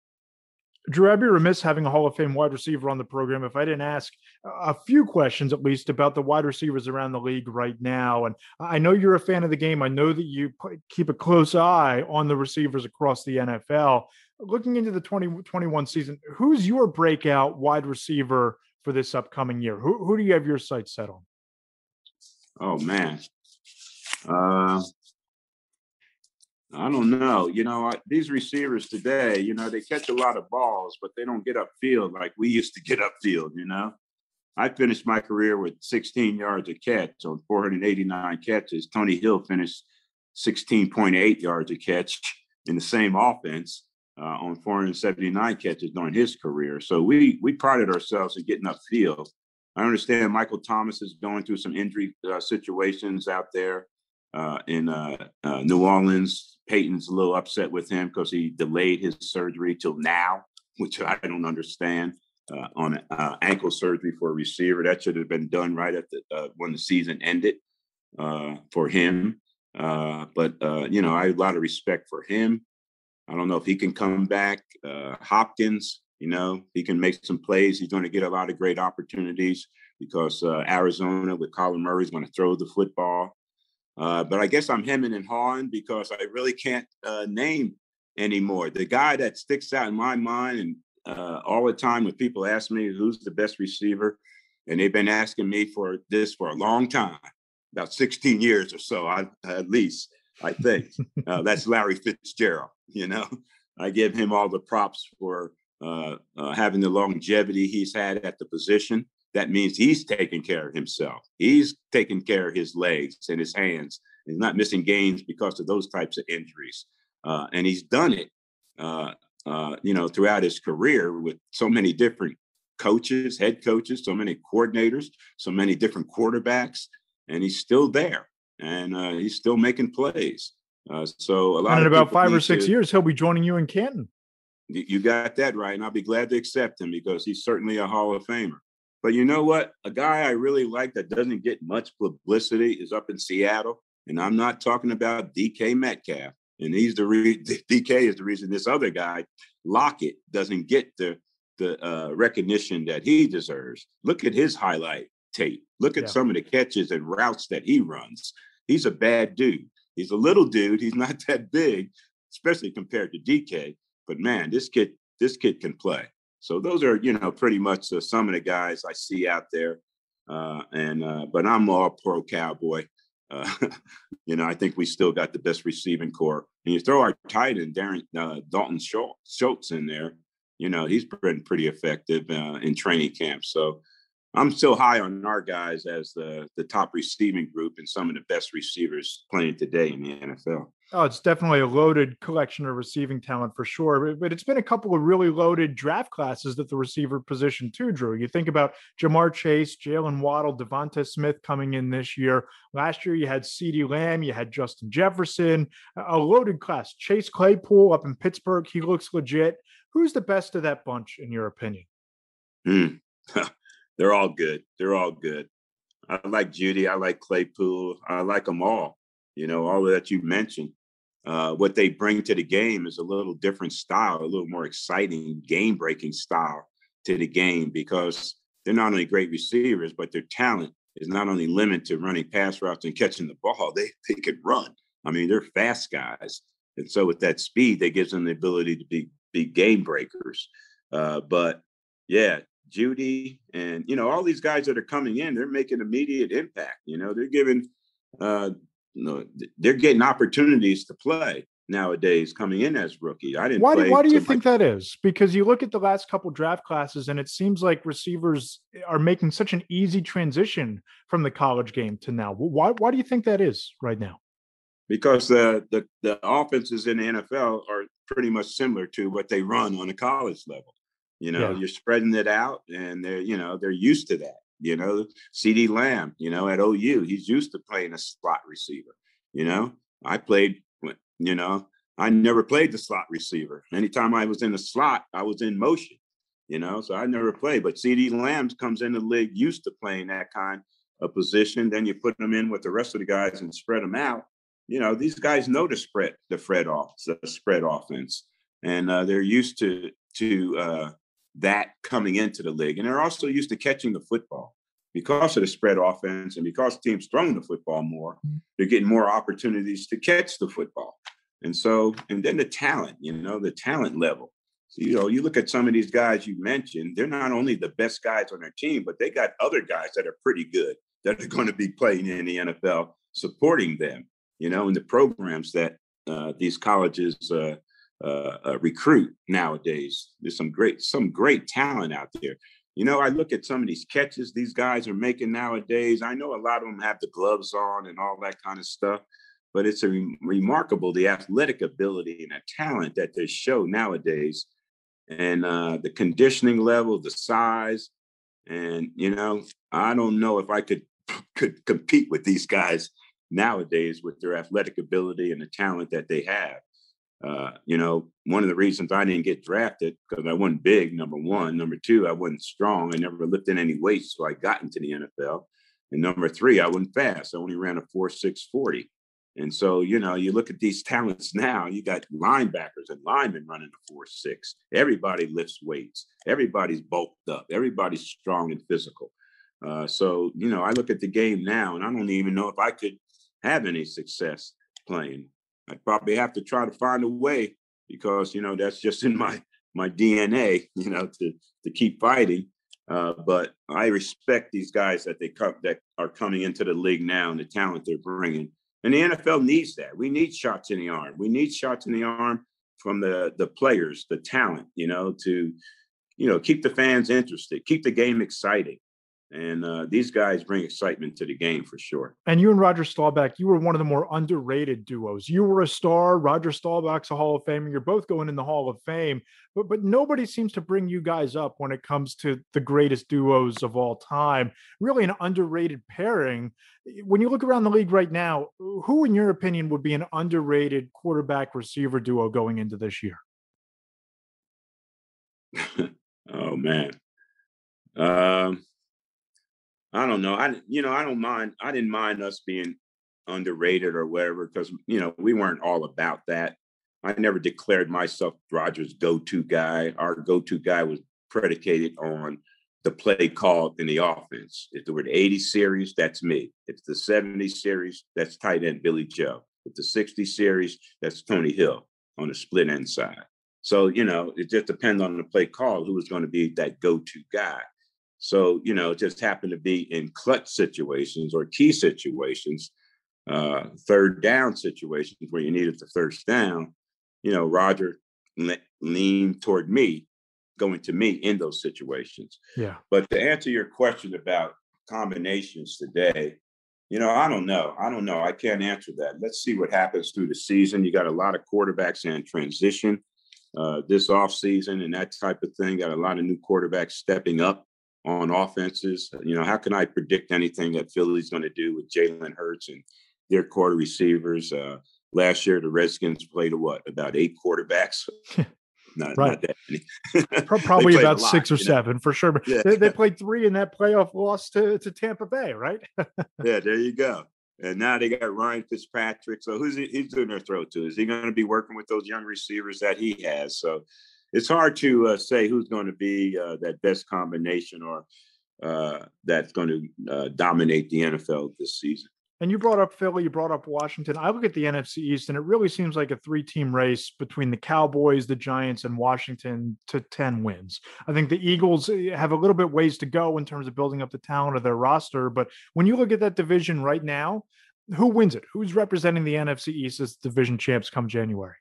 Drew, I'd be remiss having a Hall of Fame wide receiver on the program if I didn't ask a few questions, at least, about the wide receivers around the league right now. And I know you're a fan of the game. I know that you keep a close eye on the receivers across the NFL. Looking into the 2021 season, who's your breakout wide receiver for this upcoming year? Who, who do you have your sights set on? Oh, man. Uh, I don't know. You know, these receivers today, you know, they catch a lot of balls, but they don't get upfield like we used to get upfield, you know. I finished my career with 16 yards a catch on 489 catches. Tony Hill finished 16.8 yards a catch in the same offense uh, on 479 catches during his career. So we we prided ourselves in getting upfield. I understand Michael Thomas is going through some injury uh, situations out there uh, in uh, uh, New Orleans. Payton's a little upset with him because he delayed his surgery till now, which I don't understand. Uh, on ankle surgery for a receiver that should have been done right at the when the season ended for him. but you know, I have a lot of respect for him. I don't know if he can come back. Uh, Hopkins, you know, he can make some plays. He's going to get a lot of great opportunities because uh, Arizona with Kyler Murray is going to throw the football. Uh, but I guess I'm hemming and hawing because I really can't uh, name anymore. The guy that sticks out in my mind and uh, all the time when people ask me who's the best receiver, and they've been asking me for this for a long time, about 16 years or so, I, at least. I think uh, that's Larry Fitzgerald. You know, I give him all the props for uh, uh, having the longevity he's had at the position. That means he's taking care of himself. He's taking care of his legs and his hands. He's not missing games because of those types of injuries. Uh, and he's done it, uh, uh, you know, throughout his career with so many different coaches, head coaches, so many coordinators, so many different quarterbacks, and he's still there and uh, he's still making plays. Uh, so a lot. And in about five or six to, years, he'll be joining you in Canton. You got that right, and I'll be glad to accept him because he's certainly a Hall of Famer. But you know what? A guy I really like that doesn't get much publicity is up in Seattle, and I'm not talking about DK Metcalf. And he's the re- DK is the reason this other guy Lockett doesn't get the the uh, recognition that he deserves. Look at his highlight tape. Look at yeah. some of the catches and routes that he runs. He's a bad dude. He's a little dude. He's not that big, especially compared to DK. But man, this kid, this kid can play. So those are, you know, pretty much uh, some of the guys I see out there. Uh, and uh, but I'm all pro cowboy. Uh, you know, I think we still got the best receiving corps. And you throw our tight end, Darren uh, Dalton Schultz, in there. You know, he's been pretty effective uh, in training camp. So I'm still high on our guys as the the top receiving group and some of the best receivers playing today in the NFL. Oh, it's definitely a loaded collection of receiving talent for sure. But, it's been a couple of really loaded draft classes at the receiver position too, Drew. You think about Ja'Marr Chase, Jaylen Waddle, DeVonta Smith coming in this year. Last year you had CeeDee Lamb, you had Justin Jefferson, a loaded class. Chase Claypool up in Pittsburgh, he looks legit. Who's the best of that bunch in your opinion? Mm. they're all good. They're all good. I like Jeudy. I like Claypool. I like them all. You know, all that you mentioned. Uh, what they bring to the game is a little different style, a little more exciting, game breaking style to the game because they're not only great receivers, but their talent is not only limited to running pass routes and catching the ball, they, they can run. I mean, they're fast guys. And so with that speed, that gives them the ability to be, be game breakers. Uh, but yeah, Jeudy and you know all these guys that are coming in, they're making immediate impact. You know, they're giving, uh, you know, they're getting opportunities to play nowadays coming in as rookie. I didn't. Why, do, why do you think that is? Because you look at the last couple draft classes, and it seems like receivers eh, are making such an easy transition from the college game to now. Why? Why do you think that is right now? Because the the, the offenses in the NFL are pretty much similar to what they run on the college level. You know, yeah. you're spreading it out, and they're you know they're used to that. You know, CeeDee Lamb, you know, at OU, he's used to playing a slot receiver. You know, I played, you know, I never played the slot receiver. Anytime I was in the slot, I was in motion. You know, so I never played. But CeeDee Lamb comes in the league used to playing that kind of position. Then you put them in with the rest of the guys and spread them out. You know, these guys know the spread, the spread off, the spread offense, and uh, they're used to to uh, that coming into the league. And they're also used to catching the football because of the spread offense and because teams throwing the football more, they're getting more opportunities to catch the football. And so, and then the talent, you know, the talent level. So, you know, you look at some of these guys you mentioned, they're not only the best guys on their team, but they got other guys that are pretty good that are going to be playing in the NFL supporting them, you know, in the programs that uh, these colleges uh, uh, uh, recruit nowadays. There's some great some great talent out there. You know, I look at some of these catches these guys are making nowadays. I know a lot of them have the gloves on and all that kind of stuff, but it's a re- remarkable the athletic ability and the talent that they show nowadays, and uh, the conditioning level, the size, and you know, I don't know if I could could compete with these guys nowadays with their athletic ability and the talent that they have. Uh, you know, one of the reasons I didn't get drafted because I wasn't big, number one. Number two, I wasn't strong. I never lifted any weights, so I got into the NFL. And number three, I wasn't fast. I only ran a four six forty. And so, you know, you look at these talents now, you got linebackers and linemen running a four six. Everybody lifts weights. Everybody's bulked up. Everybody's strong and physical. Uh, so, you know, I look at the game now and I don't even know if I could have any success playing. I'd probably have to try to find a way because, you know, that's just in my my DNA, you know, to to keep fighting. Uh, but I respect these guys that they come that are coming into the league now and the talent they're bringing. And the NFL needs that. We need shots in the arm. We need shots in the arm from the the players, the talent, you know, to you know keep the fans interested, keep the game exciting. And uh, these guys bring excitement to the game for sure. And you and Roger Staubach, you were one of the more underrated duos. You were a star. Roger Staubach's a Hall of Famer. You're both going in the Hall of Fame, but but nobody seems to bring you guys up when it comes to the greatest duos of all time. Really, an underrated pairing. When you look around the league right now, who, in your opinion, would be an underrated quarterback receiver duo going into this year? oh man. Um I don't know. I you know I don't mind. I didn't mind us being underrated or whatever because you know we weren't all about that. I never declared myself Rogers' go-to guy. Our go-to guy was predicated on the play called in the offense. If there were the 80 series, that's me. If the 70 series, that's tight end Billy Joe. If the 60 series, that's Tony Hill on the split end side. So, you know, it just depends on the play call who was going to be that go-to guy. So, you know, it just happened to be in clutch situations or key situations, uh, third down situations where you needed the first down, you know, Roger le- leaned toward me, going to me in those situations. Yeah. But to answer your question about combinations today, you know, I don't know. I don't know. I can't answer that. Let's see what happens through the season. You got a lot of quarterbacks in transition uh, this offseason and that type of thing. Got a lot of new quarterbacks stepping up on offenses. You know, how can I predict anything that Philly's going to do with Jalen Hurts and their quarter receivers? Uh, last year, the Redskins played what about eight quarterbacks? not, right. not that many. Probably about lot, six or seven know? for sure. But yeah. they, they, played three in that playoff loss to, to Tampa Bay, right? yeah, there you go. And now they got Ryan Fitzpatrick. So who's he, he's doing their throw to? Is he going to be working with those young receivers that he has? So it's hard to uh, say who's going to be uh, that best combination or uh, that's going to uh, dominate the NFL this season. And you brought up Philly, you brought up Washington. I look at the NFC East, and it really seems like a three-team race between the Cowboys, the Giants, and Washington to ten wins. I think the Eagles eh, have a little bit ways to go in terms of building up the talent of their roster, but when you look at that division right now, who wins it? Who's representing the NFC East as division champs come January?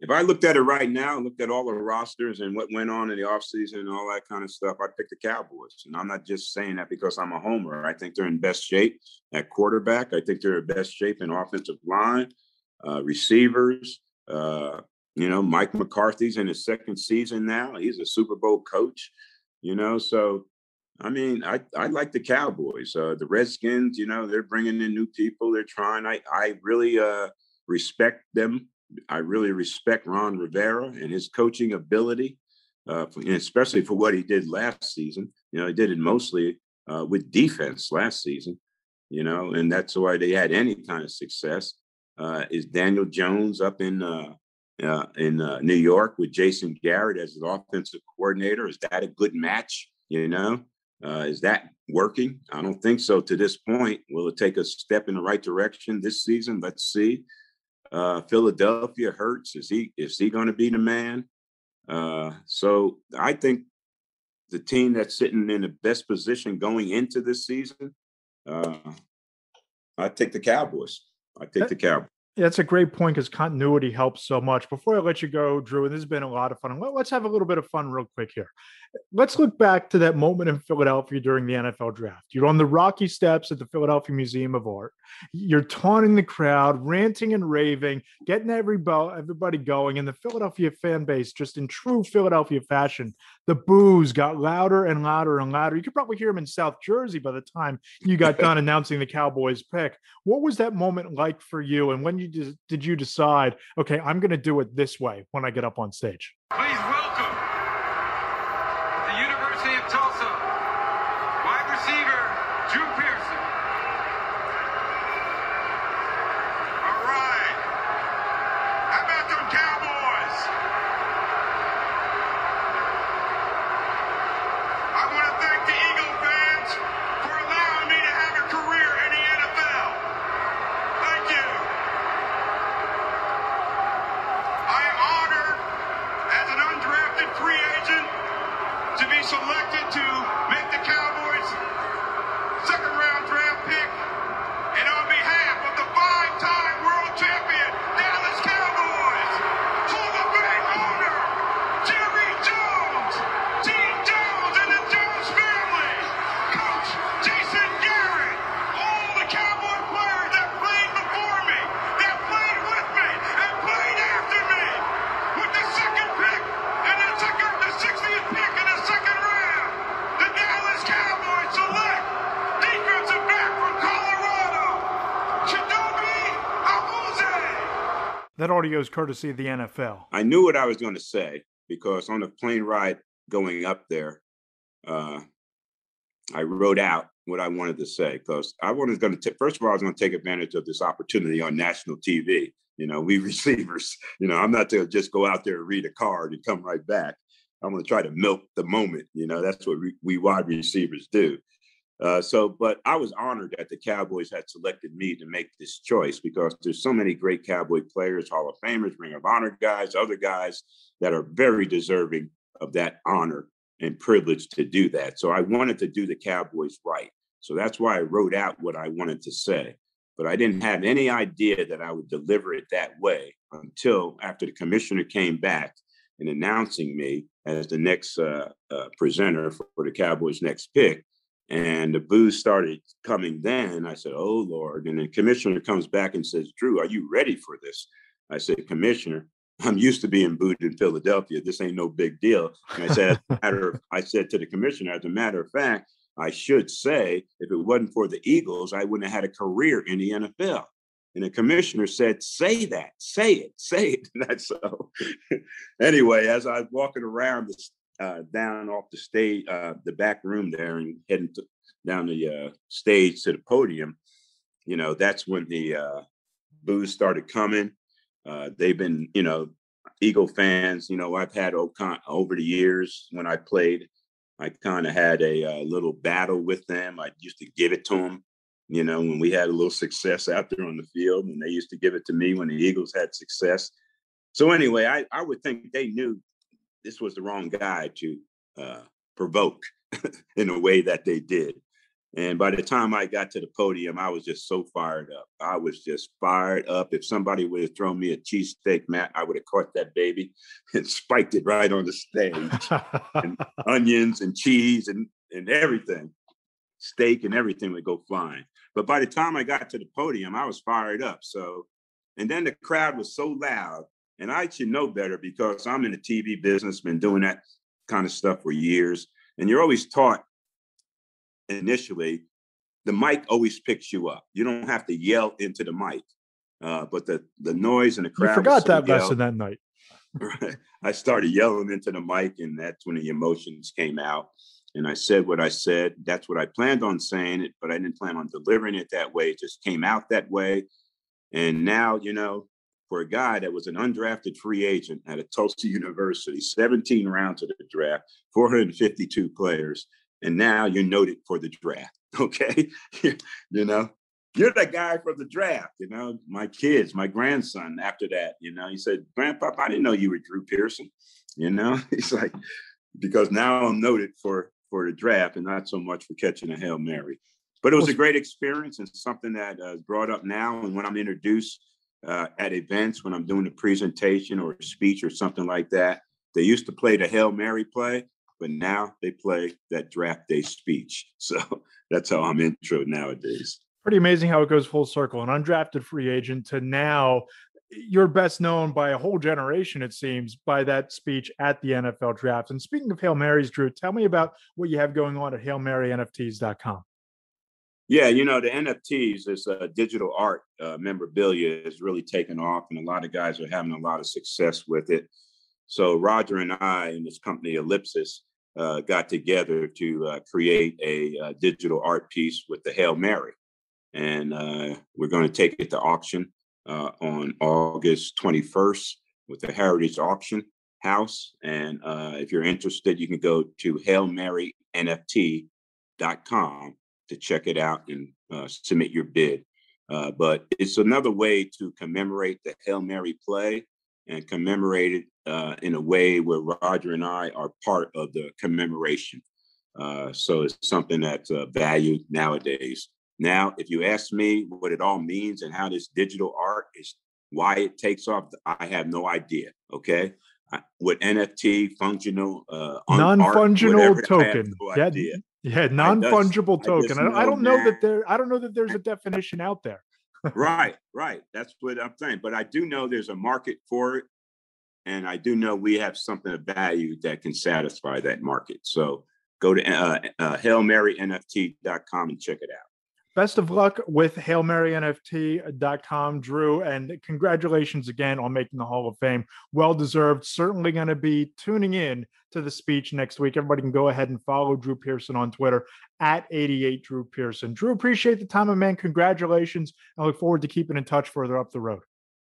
If I looked at it right now, looked at all the rosters and what went on in the offseason and all that kind of stuff, I'd pick the Cowboys. And I'm not just saying that because I'm a homer. I think they're in best shape at quarterback. I think they're in best shape in offensive line, uh, receivers. Uh, you know, Mike McCarthy's in his second season now. He's a Super Bowl coach, you know, so I mean, I, I like the Cowboys. Uh, the Redskins, you know, they're bringing in new people. They're trying. I, I really uh, respect them I really respect Ron Rivera and his coaching ability, uh, especially for what he did last season. You know, he did it mostly uh, with defense last season. You know, and that's why they had any kind of success. Uh, is Daniel Jones up in uh, uh, in uh, New York with Jason Garrett as an offensive coordinator? Is that a good match? You know, is that working? I don't think so to this point. Will it take a step in the right direction this season? Let's see. Uh, Philadelphia Hurts. Is he is he going to be the man? Uh, so I think the team that's sitting in the best position going into this season, uh, I take the Cowboys. I take the Cowboys. That's a great point because continuity helps so much. Before I let you go, Drew, and this has been a lot of fun. Let's have a little bit of fun real quick here. Let's look back to that moment in Philadelphia during the NFL draft. You're on the rocky steps at the Philadelphia Museum of Art. You're taunting the crowd, ranting and raving, getting everybody, everybody going. And the Philadelphia fan base, just in true Philadelphia fashion, the boos got louder and louder and louder. You could probably hear them in South Jersey by the time you got done announcing the Cowboys pick. What was that moment like for you? And when you did you decide, okay, I'm going to do it this way when I get up on stage? Please welcome Is courtesy of the NFL. I knew what I was going to say because on the plane ride going up there, uh, I wrote out what I wanted to say because I wanted going to. First of all, I was going to take advantage of this opportunity on national TV. You know, we receivers. You know, I'm not to just go out there and read a card and come right back. I'm going to try to milk the moment. You know, that's what we wide receivers do. Uh, so, but I was honored that the Cowboys had selected me to make this choice because there's so many great Cowboy players, Hall of Famers, Ring of Honor guys, other guys that are very deserving of that honor and privilege to do that. So I wanted to do the Cowboys right. So that's why I wrote out what I wanted to say. But I didn't have any idea that I would deliver it that way until after the commissioner came back and announcing me as the next uh, uh, presenter for, for the Cowboys' next pick. And the booze started coming then. I said, Oh Lord. And the commissioner comes back and says, Drew, are you ready for this? I said, Commissioner, I'm used to being booed in Philadelphia. This ain't no big deal. And I said, matter of, I said to the commissioner, as a matter of fact, I should say, if it wasn't for the Eagles, I wouldn't have had a career in the NFL. And the commissioner said, say that, say it, say it. And that's so. anyway, as I was walking around the uh, down off the stage, uh, the back room there, and heading to, down the uh, stage to the podium, you know, that's when the uh, booze started coming. Uh, they've been, you know, Eagle fans. You know, I've had Ocon over the years when I played, I kind of had a, a little battle with them. I used to give it to them. You know, when we had a little success out there on the field, and they used to give it to me when the Eagles had success. So anyway, I, I would think they knew this was the wrong guy to uh, provoke in a way that they did. And by the time I got to the podium, I was just so fired up. I was just fired up. If somebody would have thrown me a cheesesteak, Matt, I would have caught that baby and spiked it right on the stage. and onions and cheese and, and everything, steak and everything would go flying. But by the time I got to the podium, I was fired up. So, and then the crowd was so loud and I should know better because I'm in the TV business, been doing that kind of stuff for years. And you're always taught initially, the mic always picks you up. You don't have to yell into the mic. Uh, but the the noise and the crowd. You forgot so that lesson that night. I started yelling into the mic, and that's when the emotions came out. And I said what I said. That's what I planned on saying it, but I didn't plan on delivering it that way. It just came out that way. And now, you know, for a guy that was an undrafted free agent at a Tulsa University, 17 rounds of the draft, 452 players, and now you're noted for the draft. Okay, you know, you're the guy for the draft. You know, my kids, my grandson. After that, you know, he said, "Grandpa, I didn't know you were Drew Pearson." You know, he's like, because now I'm noted for for the draft and not so much for catching a hail mary. But it was a great experience and something that uh, brought up now. And when I'm introduced uh, at events when I'm doing a presentation or a speech or something like that. They used to play the Hail Mary play, but now they play that draft day speech. So that's how I'm intro nowadays. Pretty amazing how it goes full circle. An undrafted free agent to now you're best known by a whole generation, it seems, by that speech at the NFL draft. And speaking of Hail Marys, Drew, tell me about what you have going on at HailMaryNFTs.com. Yeah, you know, the NFTs, this uh, digital art uh, memorabilia is really taken off, and a lot of guys are having a lot of success with it. So Roger and I and this company Ellipsis uh, got together to uh, create a uh, digital art piece with the Hail Mary. And uh, we're going to take it to auction on August 21st with the Heritage Auction House. And if you're interested, you can go to HailMaryNFT.com to check it out and uh, submit your bid. Uh, but it's another way to commemorate the Hail Mary play and commemorate it uh, in a way where Roger and I are part of the commemoration. Uh, so it's something that's valued nowadays. Now, if you ask me what it all means and how this digital art is, why it takes off, I have no idea. Okay. What NFT, functional, uh, non fungible token. No idea. Yeah, non fungible token. I, I, don't know that there. I don't know that there's a definition out there. right, right. That's what I'm saying. But I do know there's a market for it, and I do know we have something of value that can satisfy that market. So go to uh, uh, hailmarynft.com and check it out best of luck with HailMaryNFT.com, Drew, and congratulations again on making the Hall of Fame. Well deserved. Certainly going to be tuning in to the speech next week. Everybody can go ahead and follow Drew Pearson on Twitter at 88 Drew Pearson. Drew, appreciate the time, man. Congratulations. I look forward to keeping in touch further up the road.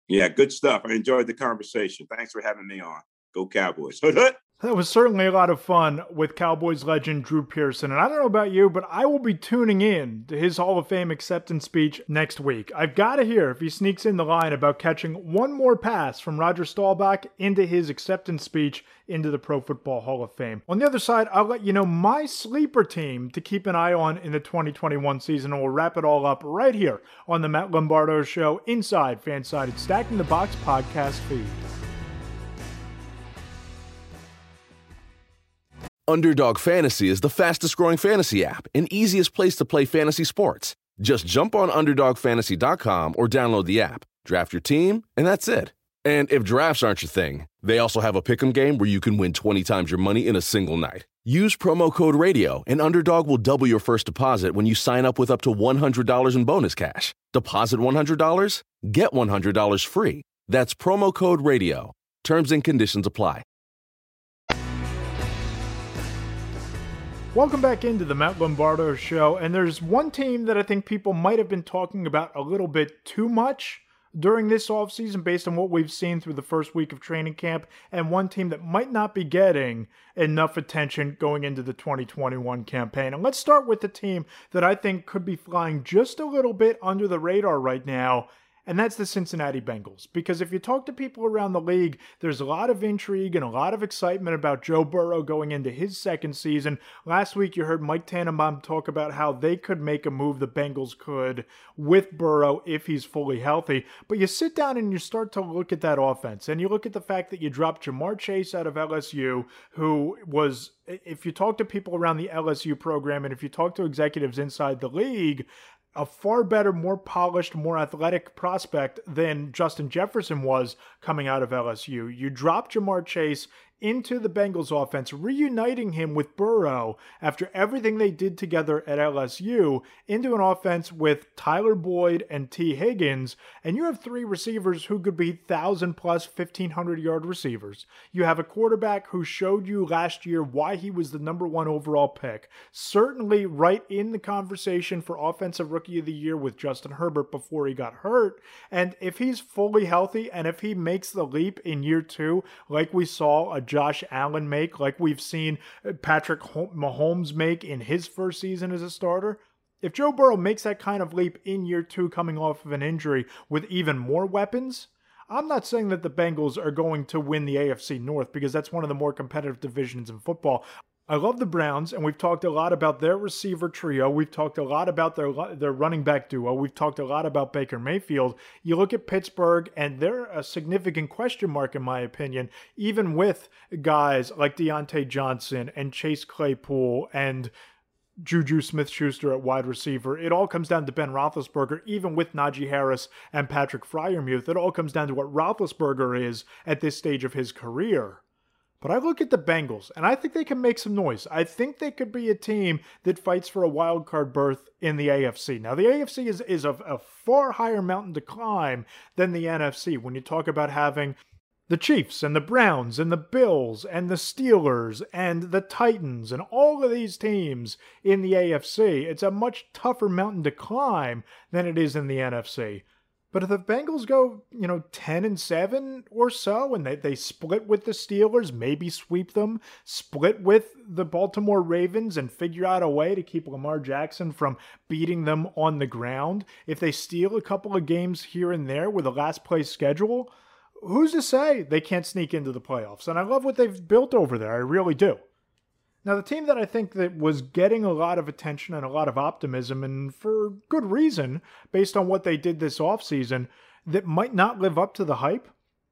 Yeah, good stuff. I enjoyed the conversation. Thanks for having me on. Go Cowboys. That was certainly a lot of fun with Cowboys legend Drew Pearson. And I don't know about you, but I will be tuning in to his Hall of Fame acceptance speech next week. I've got to hear if he sneaks in the line about catching one more pass from Roger Staubach into his acceptance speech into the Pro Football Hall of Fame. On the other side, I'll let you know my sleeper team to keep an eye on in the 2021 season. And we'll wrap it all up right here on the Matt Lombardo Show inside Fansided Stacking the Box podcast feed. Underdog Fantasy is the fastest growing fantasy app and easiest place to play fantasy sports. Just jump on UnderdogFantasy.com or download the app, draft your team, and that's it. And if drafts aren't your thing, they also have a pick'em game where you can win 20 times your money in a single night. Use promo code RADIO, and Underdog will double your first deposit when you sign up with up to $100 in bonus cash. Deposit $100, get $100 free. That's promo code RADIO. Terms and conditions apply. Welcome back into the Matt Lombardo show. And there's one team that I think people might have been talking about a little bit too much during this offseason based on what we've seen through the first week of training camp, and one team that might not be getting enough attention going into the 2021 campaign. And let's start with the team that I think could be flying just a little bit under the radar right now, and that's the Cincinnati Bengals. Because if you talk to people around the league, there's a lot of intrigue and a lot of excitement about Joe Burrow going into his second season. Last week, you heard Mike Tannenbaum talk about how they could make a move the Bengals could with Burrow if he's fully healthy. But you sit down and you start to look at that offense, and you look at the fact that you dropped Ja'Marr Chase out of LSU, who was if you talk to people around the LSU program and if you talk to executives inside the league, a far better, more polished, more athletic prospect than Justin Jefferson was coming out of LSU. You drop Ja'Marr Chase into the Bengals offense, reuniting him with Burrow after everything they did together at LSU into an offense with Tyler Boyd and Tee Higgins, and you have three receivers who could be 1,000 plus 1,500 yard receivers. You have a quarterback who showed you last year why he was the number one overall pick, certainly right in the conversation for Offensive Rookie of the Year with Justin Herbert before he got hurt. And if he's fully healthy and if he makes the leap in year two, like we saw a Josh Allen make, like we've seen Patrick Mahomes make in his first season as a starter. If Joe Burrow makes that kind of leap in year two coming off of an injury with even more weapons, I'm not saying that the Bengals are going to win the AFC North because that's one of the more competitive divisions in football. I love the Browns, and we've talked a lot about their receiver trio. We've talked a lot about their their running back duo. We've talked a lot about Baker Mayfield. You look at Pittsburgh, and they're a significant question mark, in my opinion, even with guys like Diontae Johnson and Chase Claypool and Juju Smith Schuster at wide receiver. It all comes down to Ben Roethlisberger, even with Najee Harris and Patrick Freiermuth. It all comes down to what Roethlisberger is at this stage of his career. But I look at the Bengals and I think they can make some noise. I think they could be a team that fights for a wild card berth in the AFC. Now, the AFC is, is a, a far higher mountain to climb than the NFC when you talk about having the Chiefs and the Browns and the Bills and the Steelers and the Titans and all of these teams in the AFC. It's a much tougher mountain to climb than it is in the NFC. But if the Bengals go, you know, 10 and 7 or so, and they, they split with the Steelers, maybe sweep them, split with the Baltimore Ravens, and figure out a way to keep Lamar Jackson from beating them on the ground, if they steal a couple of games here and there with a last place schedule, who's to say they can't sneak into the playoffs? And I love what they've built over there. I really do. Now, the team that I think that was getting a lot of attention and a lot of optimism, and for good reason, based on what they did this offseason, that might not live up to the hype,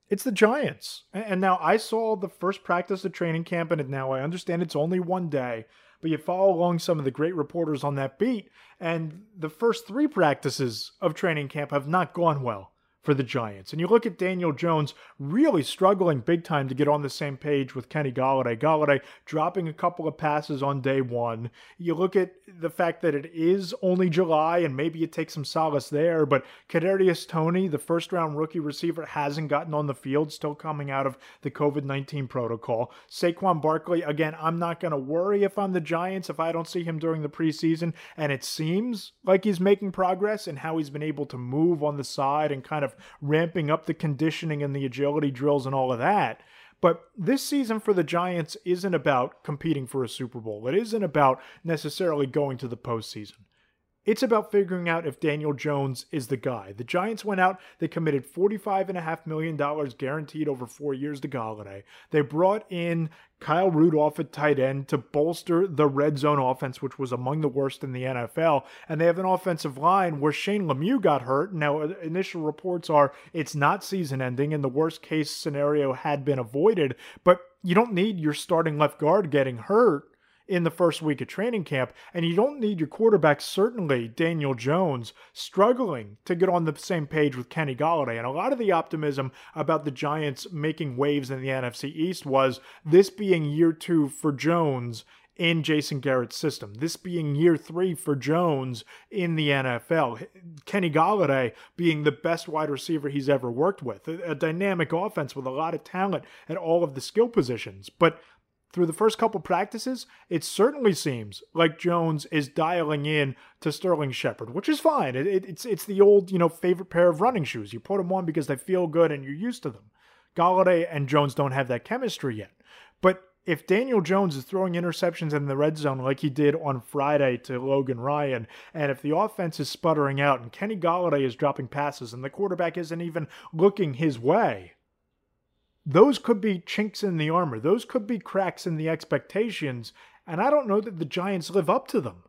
it's the Giants. And now I saw the first practice of training camp, and now I understand it's only one day, but you follow along some of the great reporters on that beat, and the first three practices of training camp have not gone well for the Giants. And you look at Daniel Jones really struggling big time to get on the same page with Kenny Golladay. Golladay dropping a couple of passes on day one. You look at the fact that it is only July and maybe you take some solace there, but Kadarius Toney, the first round rookie receiver, hasn't gotten on the field, still coming out of the COVID 19 protocol. Saquon Barkley, again, I'm not going to worry if I'm the Giants if I don't see him during the preseason. And it seems like he's making progress and how he's been able to move on the side and kind of ramping up the conditioning and the agility drills and all of that. But this season for the Giants isn't about competing for a Super Bowl. It isn't about necessarily going to the postseason. It's about figuring out if Daniel Jones is the guy. The Giants went out, they committed $45.5 million guaranteed over four years to Golladay. They brought in Kyle Rudolph at tight end to bolster the red zone offense, which was among the worst in the NFL. And they have an offensive line where Shane Lemieux got hurt. Now, uh, initial reports are it's not season ending, and the worst case scenario had been avoided. But you don't need your starting left guard getting hurt in the first week of training camp. And you don't need your quarterback, certainly Daniel Jones, struggling to get on the same page with Kenny Golladay. And a lot of the optimism about the Giants making waves in the NFC East was this being year two for Jones in Jason Garrett's system. This being year three for Jones in the NFL. Kenny Golladay being the best wide receiver he's ever worked with. A, a, dynamic offense with a lot of talent at all of the skill positions. But through the first couple practices, it certainly seems like Jones is dialing in to Sterling Shepard, which is fine. It, it, it's it's the old you know favorite pair of running shoes. You put them on because they feel good and you're used to them. Golladay and Jones don't have that chemistry yet, but if Daniel Jones is throwing interceptions in the red zone like he did on Friday to Logan Ryan, and if the offense is sputtering out and Kenny Golladay is dropping passes and the quarterback isn't even looking his way, those could be chinks in the armor. Those could be cracks in the expectations. And I don't know that the Giants live up to them.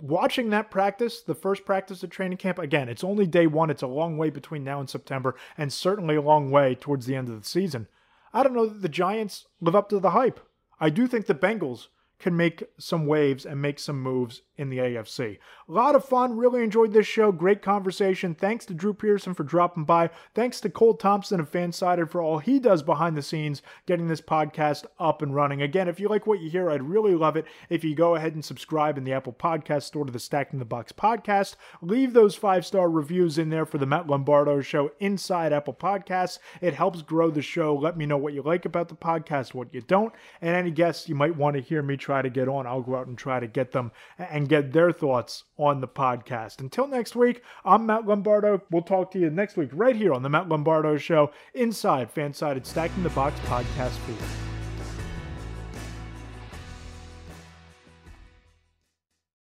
Watching that practice, the first practice of training camp, again, it's only day one. It's a long way between now and September, and certainly a long way towards the end of the season. I don't know that the Giants live up to the hype. I do think the Bengals can make some waves and make some moves in the AFC. A lot of fun. Really enjoyed this show. Great conversation. Thanks to Drew Pearson for dropping by. Thanks to Cole Thompson of Fansided for all he does behind the scenes, getting this podcast up and running. Again, if you like what you hear, I'd really love it if you go ahead and subscribe in the Apple Podcast Store to the Stacking the Box podcast. Leave those five star reviews in there for the Matt Lombardo Show inside Apple Podcasts. It helps grow the show. Let me know what you like about the podcast, what you don't, and any guests you might want to hear me try to get on. I'll go out and try to get them and get their thoughts on the podcast. Until next week, I'm Matt Lombardo. We'll talk to you next week right here on the Matt Lombardo Show inside Fansided Stacking the Box podcast feed.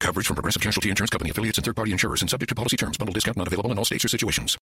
Coverage from Progressive Casualty Insurance Company affiliates and third party insurers and subject to policy terms. Bundle discount not available in all states or situations.